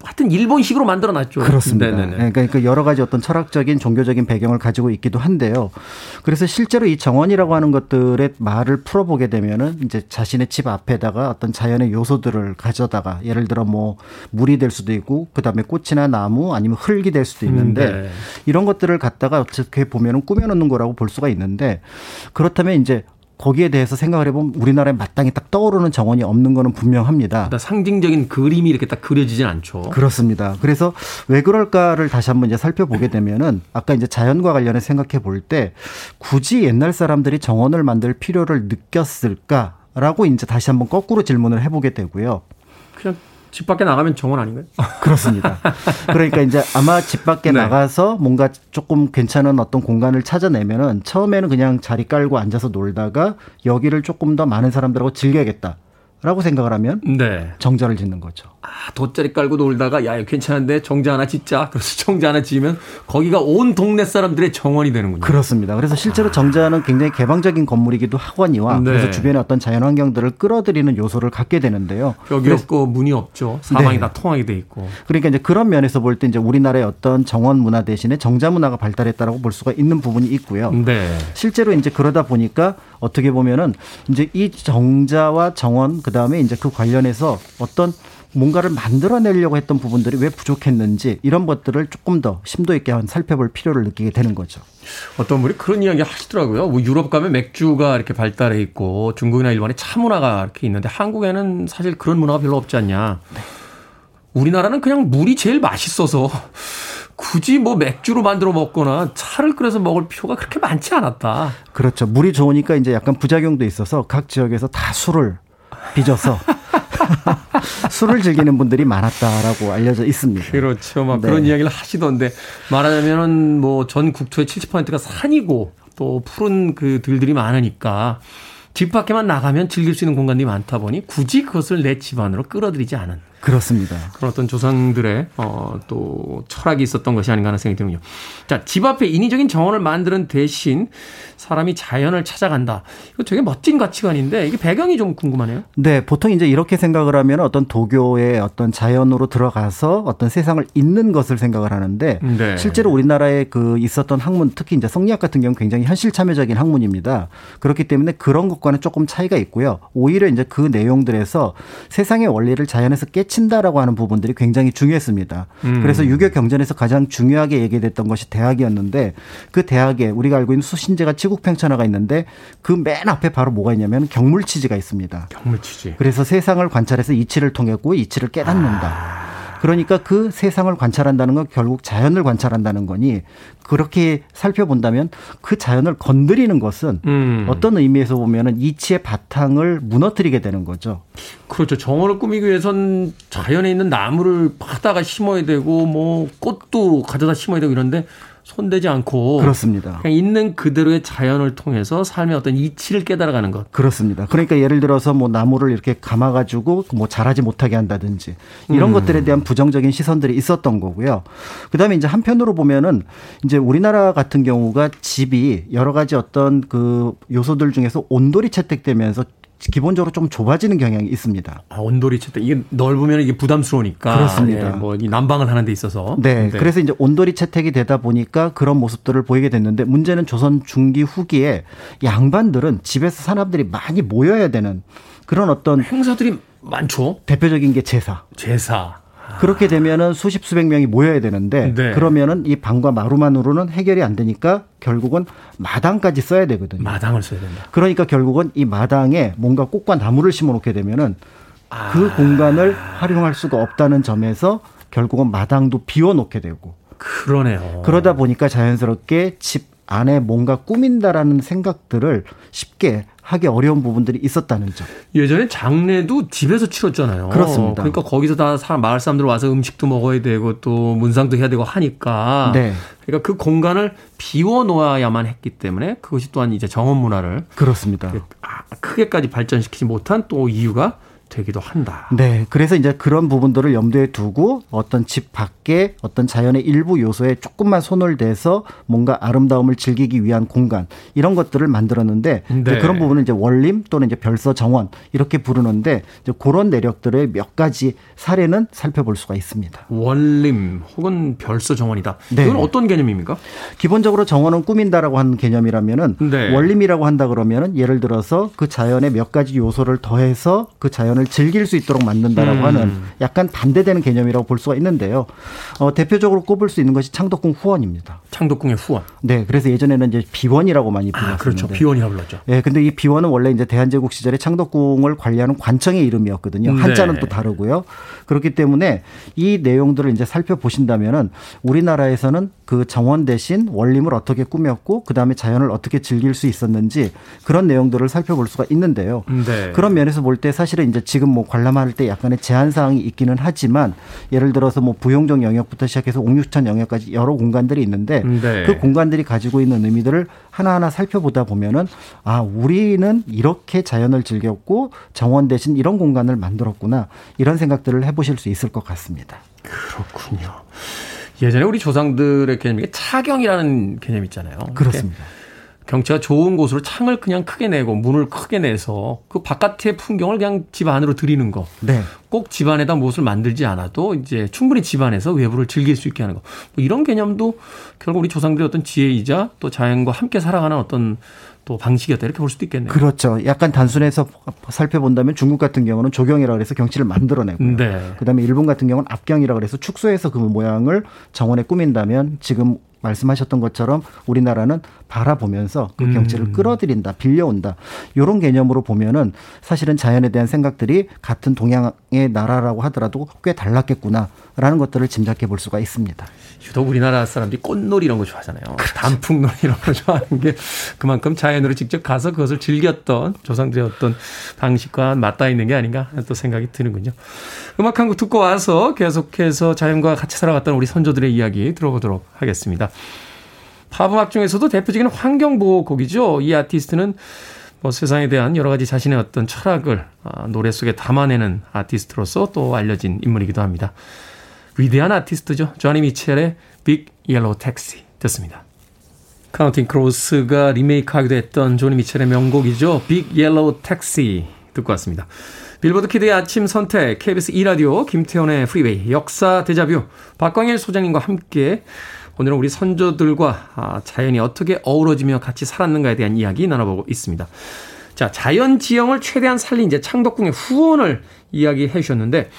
하여튼 일본식으로 만들어 놨죠. 그렇습니다. 네네네. 그러니까 여러 가지 어떤 철학적인 종교적인 배경을 가지고 있기도 한데요. 그래서 실제로 이 정원이라고 하는 것들의 말을 풀어보게 되면은 이제 자신의 집 앞에다가 어떤 자연의 요소들을 가져다가 예를 들어 뭐 물이 될 수도 있고 그다음에 꽃이나 나무 아니면 흙이 될 수도 있는데 음, 네. 이런 것들을 갖다가 어떻게 보면은 꾸며놓는 거라고 볼 수가 있는데 그렇다면 이제 거기에 대해서 생각을 해보면 우리나라에 마땅히 딱 떠오르는 정원이 없는 거는 분명합니다. 상징적인 그림이 이렇게 딱 그려지진 않죠. 그렇습니다. 그래서 왜 그럴까를 다시 한번 이제 살펴보게 되면은 아까 이제 자연과 관련해 생각해 볼 때 굳이 옛날 사람들이 정원을 만들 필요를 느꼈을까라고 이제 다시 한번 거꾸로 질문을 해보게 되고요. 그냥 집 밖에 나가면 정원 아닌가요? 그렇습니다. 그러니까 이제 아마 집 밖에 네. 나가서 뭔가 조금 괜찮은 어떤 공간을 찾아내면은 처음에는 그냥 자리 깔고 앉아서 놀다가 여기를 조금 더 많은 사람들하고 즐겨야겠다. 라고 생각을 하면 네. 정자를 짓는 거죠. 아, 돗자리 깔고 놀다가 야, 괜찮은데 정자 하나 짓자. 그래서 정자 하나 지으면 거기가 온 동네 사람들의 정원이 되는군요. 그렇습니다. 그래서 실제로 정자는 굉장히 개방적인 건물이기도 하거니와 네. 그래서 주변의 어떤 자연 환경들을 끌어들이는 요소를 갖게 되는데요. 벽이 없고 문이 없죠. 사방이 네. 다 통하게 돼 있고. 그러니까 이제 그런 면에서 볼 때 이제 우리나라의 어떤 정원 문화 대신에 정자 문화가 발달했다라고 볼 수가 있는 부분이 있고요. 네. 실제로 이제 그러다 보니까 어떻게 보면은 이제 이 정자와 정원 그다음에 이제 그 관련해서 어떤 뭔가를 만들어내려고 했던 부분들이 왜 부족했는지 이런 것들을 조금 더 심도 있게 한 살펴볼 필요를 느끼게 되는 거죠. 어떤 분이 그런 이야기 하시더라고요. 뭐 유럽 가면 맥주가 이렇게 발달해 있고 중국이나 일본에 차 문화가 이렇게 있는데 한국에는 사실 그런 문화가 별로 없지 않냐. 우리나라는 그냥 물이 제일 맛있어서 굳이 뭐 맥주로 만들어 먹거나 차를 끓여서 먹을 필요가 그렇게 많지 않았다. 그렇죠. 물이 좋으니까 이제 약간 부작용도 있어서 각 지역에서 다 술을 빚어서 술을 즐기는 분들이 많았다라고 알려져 있습니다. 그렇죠. 막 네. 그런 이야기를 하시던데 말하자면은 뭐 전 국토의 70%가 산이고 또 푸른 그 들들이 많으니까 집 밖에만 나가면 즐길 수 있는 공간들이 많다 보니 굳이 그것을 내 집 안으로 끌어들이지 않은 그렇습니다. 그런 어떤 조상들의 어, 또 철학이 있었던 것이 아닌가 하는 생각이 드는군요. 자, 집 앞에 인위적인 정원을 만드는 대신 사람이 자연을 찾아간다. 이거 되게 멋진 가치관인데 이게 배경이 좀 궁금하네요. 네, 보통 이제 이렇게 생각을 하면 어떤 도교의 어떤 자연으로 들어가서 어떤 세상을 잇는 것을 생각을 하는데 네. 실제로 우리나라에 그 있었던 학문 특히 이제 성리학 같은 경우는 굉장히 현실 참여적인 학문입니다. 그렇기 때문에 그런 것과는 조금 차이가 있고요. 오히려 이제 그 내용들에서 세상의 원리를 자연에서 깨 친다라고 하는 부분들이 굉장히 중요했습니다. 음. 그래서 유교 경전에서 가장 중요하게 얘기됐던 것이 대학이었는데 그 대학에 우리가 알고 있는 수신제가 치국팽천화가 있는데 그 맨 앞에 바로 뭐가 있냐면 경물치지가 있습니다. 경물치지. 그래서 세상을 관찰해서 이치를 통했고 이치를 깨닫는다. 그러니까 그 세상을 관찰한다는 건 결국 자연을 관찰한다는 거니 그렇게 살펴본다면 그 자연을 건드리는 것은 음. 어떤 의미에서 보면은 이치의 바탕을 무너뜨리게 되는 거죠. 그렇죠. 정원을 꾸미기 위해선 자연에 있는 나무를 파다가 심어야 되고 뭐 꽃도 가져다 심어야 되고 이런데 손대지 않고 그렇습니다. 그냥 있는 그대로의 자연을 통해서 삶의 어떤 이치를 깨달아가는 것. 그렇습니다. 그러니까 예를 들어서 뭐 나무를 이렇게 감아가지고 뭐 자라지 못하게 한다든지 이런 음. 것들에 대한 부정적인 시선들이 있었던 거고요. 그 다음에 이제 한편으로 보면은 이제 우리나라 같은 경우가 집이 여러 가지 어떤 그 요소들 중에서 온돌이 채택되면서 기본적으로 좀 좁아지는 경향이 있습니다. 아, 온돌이 쳤다. 이게 넓으면 이게 부담스러우니까. 그렇습니다. 예, 뭐이 난방을 하는 데 있어서. 네. 그래서 이제 온돌이 채택이 되다 보니까 그런 모습들을 보이게 됐는데 문제는 조선 중기 후기에 양반들은 집에서 사람들이 많이 모여야 되는 그런 어떤 행사들이 많죠. 대표적인 게 제사. 제사. 그렇게 되면은 수십 수백 명이 모여야 되는데 네. 그러면은 이 방과 마루만으로는 해결이 안 되니까 결국은 마당까지 써야 되거든요. 마당을 써야 된다. 그러니까 결국은 이 마당에 뭔가 꽃과 나무를 심어 놓게 되면은 아. 그 공간을 활용할 수가 없다는 점에서 결국은 마당도 비워 놓게 되고 그러네요. 그러다 보니까 자연스럽게 집 안에 뭔가 꾸민다라는 생각들을 쉽게 하기 어려운 부분들이 있었다는 점. 예전에 장례도 집에서 치렀잖아요. 그렇습니다. 그러니까 거기서 다 사람, 마을 사람들 와서 음식도 먹어야 되고 또 문상도 해야 되고 하니까. 네. 그러니까 그 공간을 비워 놓아야만 했기 때문에 그것이 또한 이제 정원 문화를 그렇습니다. 아, 크게까지 발전시키지 못한 또 이유가 되기도 한다. 네. 그래서 이제 그런 부분들을 염두에 두고 어떤 집 밖에 어떤 자연의 일부 요소에 조금만 손을 대서 뭔가 아름다움을 즐기기 위한 공간 이런 것들을 만들었는데 네. 그런 부분은 이제 원림 또는 이제 별서 정원 이렇게 부르는데 이제 그런 내력들의 몇 가지 사례는 살펴볼 수가 있습니다. 원림 혹은 별서 정원이다. 네. 이건 어떤 개념입니까? 기본적으로 정원은 꾸민다라고 하는 개념이라면은 네. 원림이라고 한다 그러면은 예를 들어서 그 자연의 몇 가지 요소를 더해서 그 자연 을 즐길 수 있도록 만든다라고 음. 하는 약간 반대되는 개념이라고 볼 수가 있는데요. 어, 대표적으로 꼽을 수 있는 것이 창덕궁 후원입니다. 창덕궁의 후원. 네, 그래서 예전에는 이제 비원이라고 많이 불렀는데. 아, 그렇죠. 비원이라고 불렀죠. 예, 근데 이 비원은 원래 이제 대한제국 시절에 창덕궁을 관리하는 관청의 이름이었거든요. 한자는 네. 또 다르고요. 그렇기 때문에 이 내용들을 이제 살펴보신다면은 우리나라에서는 그 정원 대신 원림을 어떻게 꾸몄고 그 다음에 자연을 어떻게 즐길 수 있었는지 그런 내용들을 살펴볼 수가 있는데요. 네. 그런 면에서 볼 때 사실은 이제 지금 뭐 관람할 때 약간의 제한 사항이 있기는 하지만 예를 들어서 뭐 부용적 영역부터 시작해서 옥류천 영역까지 여러 공간들이 있는데 네. 그 공간들이 가지고 있는 의미들을 하나하나 살펴보다 보면은 아 우리는 이렇게 자연을 즐겼고 정원 대신 이런 공간을 만들었구나 이런 생각들을 해보실 수 있을 것 같습니다. 그렇군요. 예전에 우리 조상들의 개념이 차경이라는 개념 있잖아요. 그렇습니다. 경치가 좋은 곳으로 창을 그냥 크게 내고 문을 크게 내서 그 바깥의 풍경을 그냥 집 안으로 들이는 거. 네. 꼭 집안에다 무엇을 만들지 않아도 이제 충분히 집안에서 외부를 즐길 수 있게 하는 거. 뭐 이런 개념도 결국 우리 조상들의 어떤 지혜이자 또 자연과 함께 살아가는 어떤 또 방식이었다 이렇게 볼 수도 있겠네요. 그렇죠. 약간 단순해서 살펴본다면 중국 같은 경우는 조경이라 그래서 경치를 만들어내고 네. 그다음에 일본 같은 경우는 압경이라 그래서 축소해서 그 모양을 정원에 꾸민다면 지금 말씀하셨던 것처럼 우리나라는 바라보면서 그 음. 경치를 끌어들인다, 빌려온다. 이런 개념으로 보면은 사실은 자연에 대한 생각들이 같은 동양의 나라라고 하더라도 꽤 달랐겠구나라는 것들을 짐작해 볼 수가 있습니다. 유독 우리나라 사람들이 꽃놀이 이런 거 좋아하잖아요. 그렇죠. 단풍놀이 이런 거 좋아하는 게 그만큼 자연으로 직접 가서 그것을 즐겼던 조상들의 어떤 방식과 맞닿아 있는 게 아닌가 또 생각이 드는군요. 음악 한 곡 듣고 와서 계속해서 자연과 같이 살아갔던 우리 선조들의 이야기 들어보도록 하겠습니다. 팝음악 중에서도 대표적인 환경보호곡이죠. 이 아티스트는 뭐 세상에 대한 여러 가지 자신의 어떤 철학을 아, 노래 속에 담아내는 아티스트로서 또 알려진 인물이기도 합니다. 위대한 아티스트죠. 조니 미첼의 Big Yellow Taxi 듣습니다. Counting Crows가 리메이크하기도 했던 조니 미첼의 명곡이죠. Big Yellow Taxi 듣고 왔습니다. 빌보드 키드의 아침 선택 KBS 2라디오 김태원의 프리웨이 역사 데자뷰 박광일 소장님과 함께 오늘은 우리 선조들과 아, 자연이 어떻게 어우러지며 같이 살았는가에 대한 이야기 나눠보고 있습니다. 자, 자연 지형을 최대한 살린 이제 창덕궁의 후원을 이야기해 주셨는데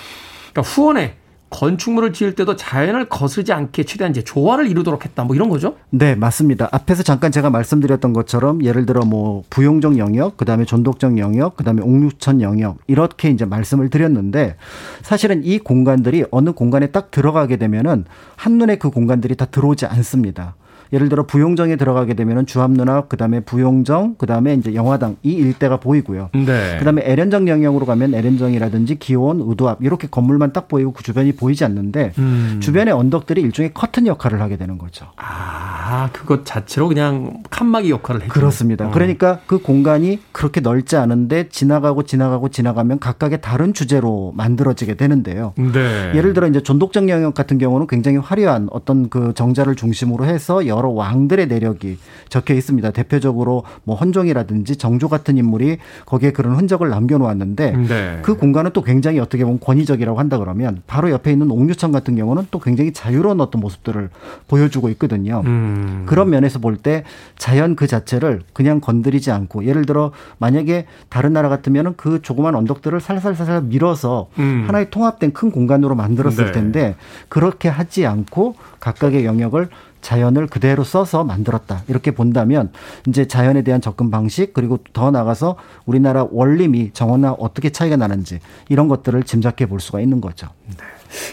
그러니까 후원에 건축물을 지을 때도 자연을 거스르지 않게 최대한 이제 조화를 이루도록 했다. 뭐 이런 거죠? 네, 맞습니다. 앞에서 잠깐 제가 말씀드렸던 것처럼 예를 들어 뭐 부용적 영역, 그다음에 존독적 영역, 그다음에 옥류천 영역 이렇게 이제 말씀을 드렸는데 사실은 이 공간들이 어느 공간에 딱 들어가게 되면은 한눈에 그 공간들이 다 들어오지 않습니다. 예를 들어 부용정에 들어가게 되면은 주합문화 그다음에 부용정 그다음에 이제 영화당 이 일대가 보이고요. 네. 그다음에 에렌정 영역으로 가면 에렌정이라든지 기온, 의도압 이렇게 건물만 딱 보이고 그 주변이 보이지 않는데 음. 주변의 언덕들이 일종의 커튼 역할을 하게 되는 거죠. 아, 그것 자체로 그냥 칸막이 역할을 해요. 그렇습니다. 어. 그러니까 그 공간이 그렇게 넓지 않은데 지나가고 지나가고 지나가면 각각의 다른 주제로 만들어지게 되는데요. 네. 예를 들어 이제 존독정 영역 같은 경우는 굉장히 화려한 어떤 그 정자를 중심으로 해서 여러 왕들의 내력이 적혀 있습니다. 대표적으로 뭐 헌종이라든지 정조 같은 인물이 거기에 그런 흔적을 남겨놓았는데 네. 그 공간은 또 굉장히 어떻게 보면 권위적이라고 한다 그러면 바로 옆에 있는 옥류천 같은 경우는 또 굉장히 자유로운 어떤 모습들을 보여주고 있거든요. 음. 그런 면에서 볼 때 자연 그 자체를 그냥 건드리지 않고 예를 들어 만약에 다른 나라 같으면은 그 조그만 언덕들을 살살살살 밀어서 음. 하나의 통합된 큰 공간으로 만들었을 네. 텐데 그렇게 하지 않고 각각의 영역을 자연을 그대로 써서 만들었다. 이렇게 본다면 이제 자연에 대한 접근 방식 그리고 더 나가서 우리나라 원림이 정원과 어떻게 차이가 나는지 이런 것들을 짐작해 볼 수가 있는 거죠. 네.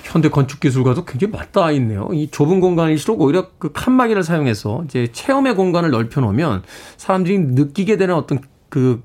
현대 건축 기술과도 굉장히 맞닿아 있네요. 이 좁은 공간일수록 오히려 그 칸막이를 사용해서 이제 체험의 공간을 넓혀 놓으면 사람들이 느끼게 되는 어떤 그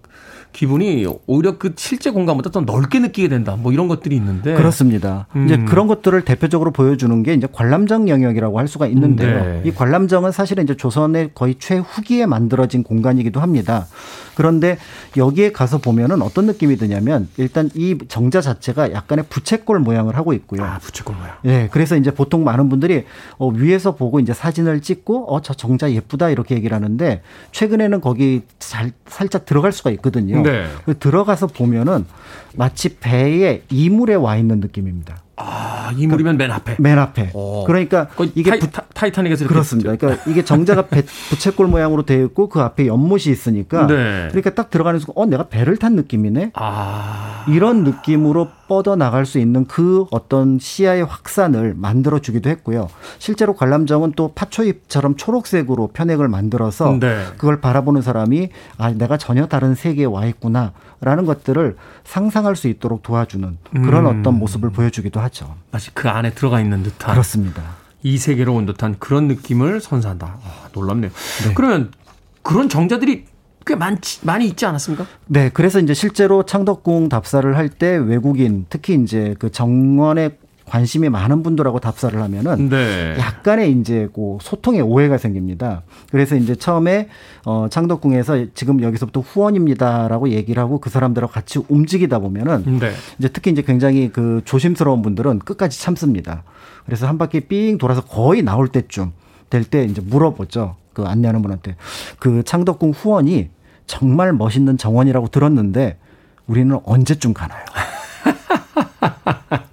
기분이 오히려 그 실제 공간보다 더 넓게 느끼게 된다. 뭐 이런 것들이 있는데 그렇습니다. 음. 이제 그런 것들을 대표적으로 보여주는 게 이제 관람정 영역이라고 할 수가 있는데요. 네. 이 관람정은 사실은 이제 조선의 거의 최후기에 만들어진 공간이기도 합니다. 그런데 여기에 가서 보면은 어떤 느낌이 드냐면 일단 이 정자 자체가 약간의 부채꼴 모양을 하고 있고요. 아, 부채꼴 모양. 네. 그래서 이제 보통 많은 분들이 어, 위에서 보고 이제 사진을 찍고 어, 저 정자 예쁘다 이렇게 얘기를 하는데 최근에는 거기 잘, 살짝 들어갈 수가 있거든요. 네. 그 들어가서 보면은 마치 배에 이물에 와 있는 느낌입니다. 아, 이 물이면 맨 앞에. 맨 앞에. 오. 어. 그러니까 이게 타이, 타닉에서 그렇습니다. 그러니까 이게 정자가 배, 부채꼴 모양으로 되어 있고 그 앞에 연못이 있으니까 네. 그러니까 딱 들어가는 순간 어 내가 배를 탄 느낌이네. 아. 이런 느낌으로 뻗어 나갈 수 있는 그 어떤 시야의 확산을 만들어 주기도 했고요. 실제로 관람정은 또 파초잎처럼 초록색으로 편액을 만들어서 네. 그걸 바라보는 사람이 아 내가 전혀 다른 세계에 와 있구나 라는 것들을 상상할 수 있도록 도와주는 그런 음. 어떤 모습을 보여주기도 하죠. 마치 그 안에 들어가 있는 듯한. 그렇습니다. 이 세계로 온 듯한 그런 느낌을 선사한다. 아, 놀랍네요. 네. 그러면 그런 정자들이 꽤 많지, 많이 있지 않았습니까? 네. 그래서 이제 실제로 창덕궁 답사를 할 때 외국인 특히 이제 그 정원에 관심이 많은 분들하고 답사를 하면은 네. 약간의 이제 그 소통의 오해가 생깁니다. 그래서 이제 처음에 어 창덕궁에서 지금 여기서부터 후원입니다라고 얘기를 하고 그 사람들하고 같이 움직이다 보면은 네. 이제 특히 이제 굉장히 그 조심스러운 분들은 끝까지 참습니다. 그래서 한 바퀴 삥 돌아서 거의 나올 때쯤 될 때 이제 물어보죠. 그 안내하는 분한테 그 창덕궁 후원이 정말 멋있는 정원이라고 들었는데 우리는 언제쯤 가나요?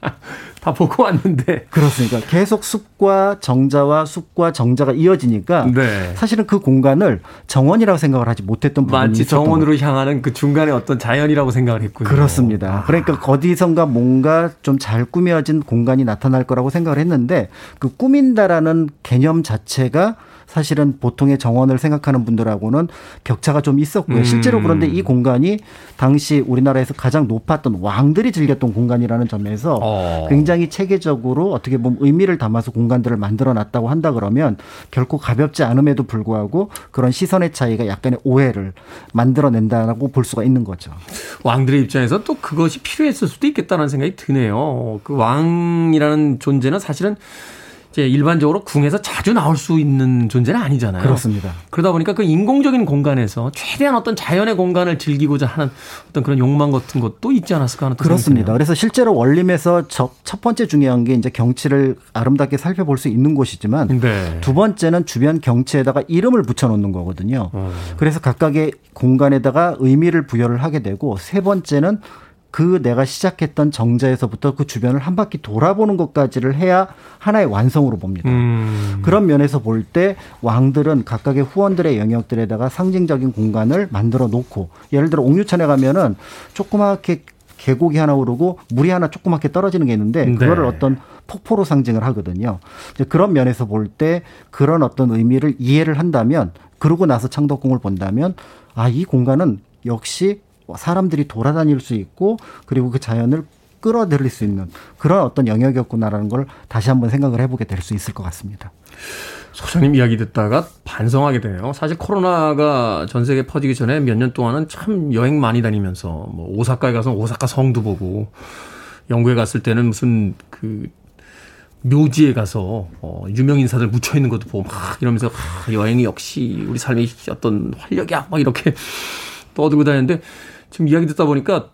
다 보고 왔는데. 그렇습니까. 계속 숲과 정자와 숲과 정자가 이어지니까 네. 사실은 그 공간을 정원이라고 생각을 하지 못했던 부분이 맞지. 정원으로 거. 향하는 그 중간에 어떤 자연이라고 생각을 했군요. 그렇습니다. 그러니까 어디선가 뭔가 좀 잘 꾸며진 공간이 나타날 거라고 생각을 했는데 그 꾸민다라는 개념 자체가 사실은 보통의 정원을 생각하는 분들하고는 격차가 좀 있었고요. 음. 실제로 그런데 이 공간이 당시 우리나라에서 가장 높았던 왕들이 즐겼던 공간이라는 점에서 어. 굉장히 체계적으로 어떻게 보면 의미를 담아서 공간들을 만들어 놨다고 한다 그러면 결코 가볍지 않음에도 불구하고 그런 시선의 차이가 약간의 오해를 만들어낸다고 볼 수가 있는 거죠. 왕들의 입장에서 또 그것이 필요했을 수도 있겠다는 생각이 드네요. 그 왕이라는 존재는 사실은 이제 일반적으로 궁에서 자주 나올 수 있는 존재는 아니잖아요. 그렇습니다. 그러다 보니까 그 인공적인 공간에서 최대한 어떤 자연의 공간을 즐기고자 하는 어떤 그런 욕망 같은 것도 있지 않았을까 하는 그렇습니다. 그래서 실제로 원림에서 첫 번째 중요한 게 이제 경치를 아름답게 살펴볼 수 있는 곳이지만 네. 두 번째는 주변 경치에다가 이름을 붙여놓는 거거든요. 어. 그래서 각각의 공간에다가 의미를 부여를 하게 되고 세 번째는 그 내가 시작했던 정자에서부터 그 주변을 한 바퀴 돌아보는 것까지를 해야 하나의 완성으로 봅니다. 음. 그런 면에서 볼 때 왕들은 각각의 후원들의 영역들에다가 상징적인 공간을 만들어 놓고 예를 들어 옥류천에 가면은 조그맣게 계곡이 하나 오르고 물이 하나 조그맣게 떨어지는 게 있는데 네. 그거를 네. 어떤 폭포로 상징을 하거든요. 이제 그런 면에서 볼 때 그런 어떤 의미를 이해를 한다면 그러고 나서 창덕궁을 본다면 아 이 공간은 역시 사람들이 돌아다닐 수 있고 그리고 그 자연을 끌어들일 수 있는 그런 어떤 영역이었구나라는 걸 다시 한번 생각을 해보게 될 수 있을 것 같습니다. 소장님 이야기 듣다가 반성하게 되네요. 사실 코로나가 전 세계 퍼지기 전에 몇 년 동안은 참 여행 많이 다니면서 뭐 오사카에 가서 오사카 성도 보고 영국에 갔을 때는 무슨 그 묘지에 가서 어, 유명 인사들 묻혀 있는 것도 보고 막 이러면서 아, 여행이 역시 우리 삶의 어떤 활력이야 막 이렇게 떠들고 다니는데 지금 이야기 듣다 보니까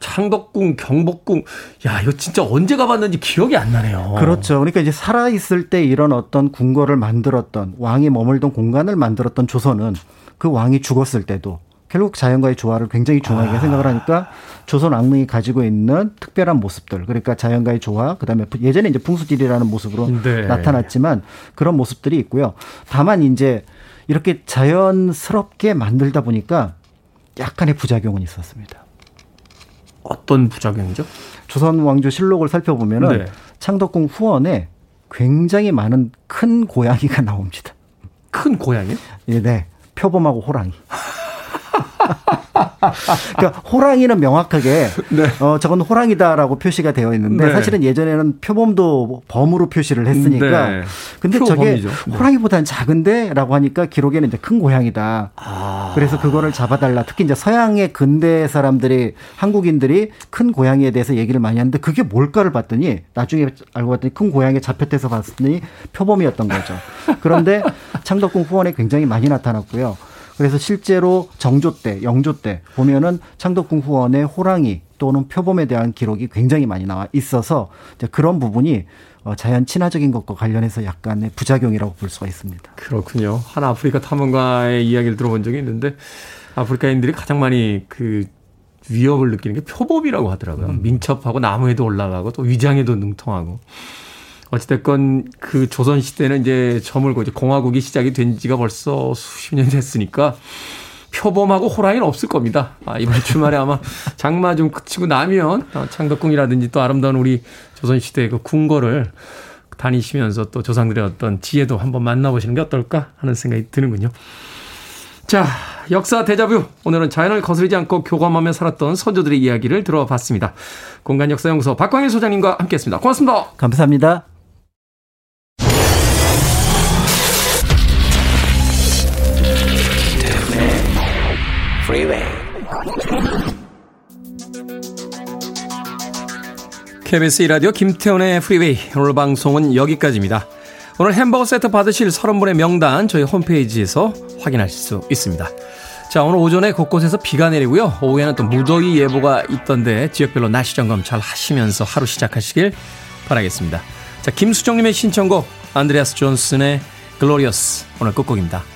창덕궁, 경복궁, 야, 이거 진짜 언제 가봤는지 기억이 안 나네요. 그렇죠. 그러니까 이제 살아있을 때 이런 어떤 궁궐을 만들었던 왕이 머물던 공간을 만들었던 조선은 그 왕이 죽었을 때도 결국 자연과의 조화를 굉장히 중요하게 아. 생각을 하니까 조선 왕릉이 가지고 있는 특별한 모습들 그러니까 자연과의 조화 그다음에 예전에 이제 풍수질이라는 모습으로 네. 나타났지만 그런 모습들이 있고요. 다만 이제 이렇게 자연스럽게 만들다 보니까 약간의 부작용은 있었습니다. 어떤 부작용이죠? 조선 왕조 실록을 살펴보면은 네. 창덕궁 후원에 굉장히 많은 큰 고양이가 나옵니다. 큰 고양이요? 예, 네. 표범하고 호랑이. 그러니까 호랑이는 명확하게 네. 어 저건 호랑이다라고 표시가 되어 있는데 네. 사실은 예전에는 표범도 범으로 표시를 했으니까 네. 근데 저게 네. 호랑이보다는 작은데라고 하니까 기록에는 이제 큰 고양이다. 아. 그래서 그거를 잡아달라. 특히 이제 서양의 근대 사람들이 한국인들이 큰 고양이에 대해서 얘기를 많이 하는데 그게 뭘까를 봤더니 나중에 알고 봤더니 큰 고양이 잡혔대서 봤더니 표범이었던 거죠. 그런데 창덕궁 후원에 굉장히 많이 나타났고요. 그래서 실제로 정조 때, 영조 때 보면은 창덕궁 후원의 호랑이 또는 표범에 대한 기록이 굉장히 많이 나와 있어서 이제 그런 부분이 어, 자연 친화적인 것과 관련해서 약간의 부작용이라고 볼 수가 있습니다. 그렇군요. 한 아프리카 탐험가의 이야기를 들어본 적이 있는데 아프리카인들이 가장 많이 그 위협을 느끼는 게 표범이라고 하더라고요. 음. 민첩하고 나무에도 올라가고 또 위장에도 능통하고. 어찌됐건 그 조선시대는 이제 저물고 이제 공화국이 시작이 된 지가 벌써 수십 년이 됐으니까 표범하고 호랑이는 없을 겁니다. 아, 이번 주말에 아마 장마 좀 그치고 나면 어, 창덕궁이라든지 또 아름다운 우리 조선시대의 그 궁궐을 다니시면서 또 조상들의 어떤 지혜도 한번 만나보시는 게 어떨까 하는 생각이 드는군요. 자, 역사 대자뷰. 오늘은 자연을 거스르지 않고 교감하며 살았던 선조들의 이야기를 들어봤습니다. 공간역사연구소 박광일 소장님과 함께했습니다. 고맙습니다. 감사합니다. Freeway. KBS 이라디오 김태훈의 프리웨이 오늘 방송은 여기까지입니다. 오늘 햄버거 세트 받으실 30분의 명단 저희 홈페이지에서 확인하실 수 있습니다. 자, 오늘 오전에 곳곳에서 비가 내리고요. 오후에는 또 무더위 예보가 있던데 지역별로 날씨 점검 잘 하시면서 하루 시작하시길 바라겠습니다. 자, 김수정님의 신청곡 안드레아스 존슨의 글로리어스 오늘 끝곡입니다.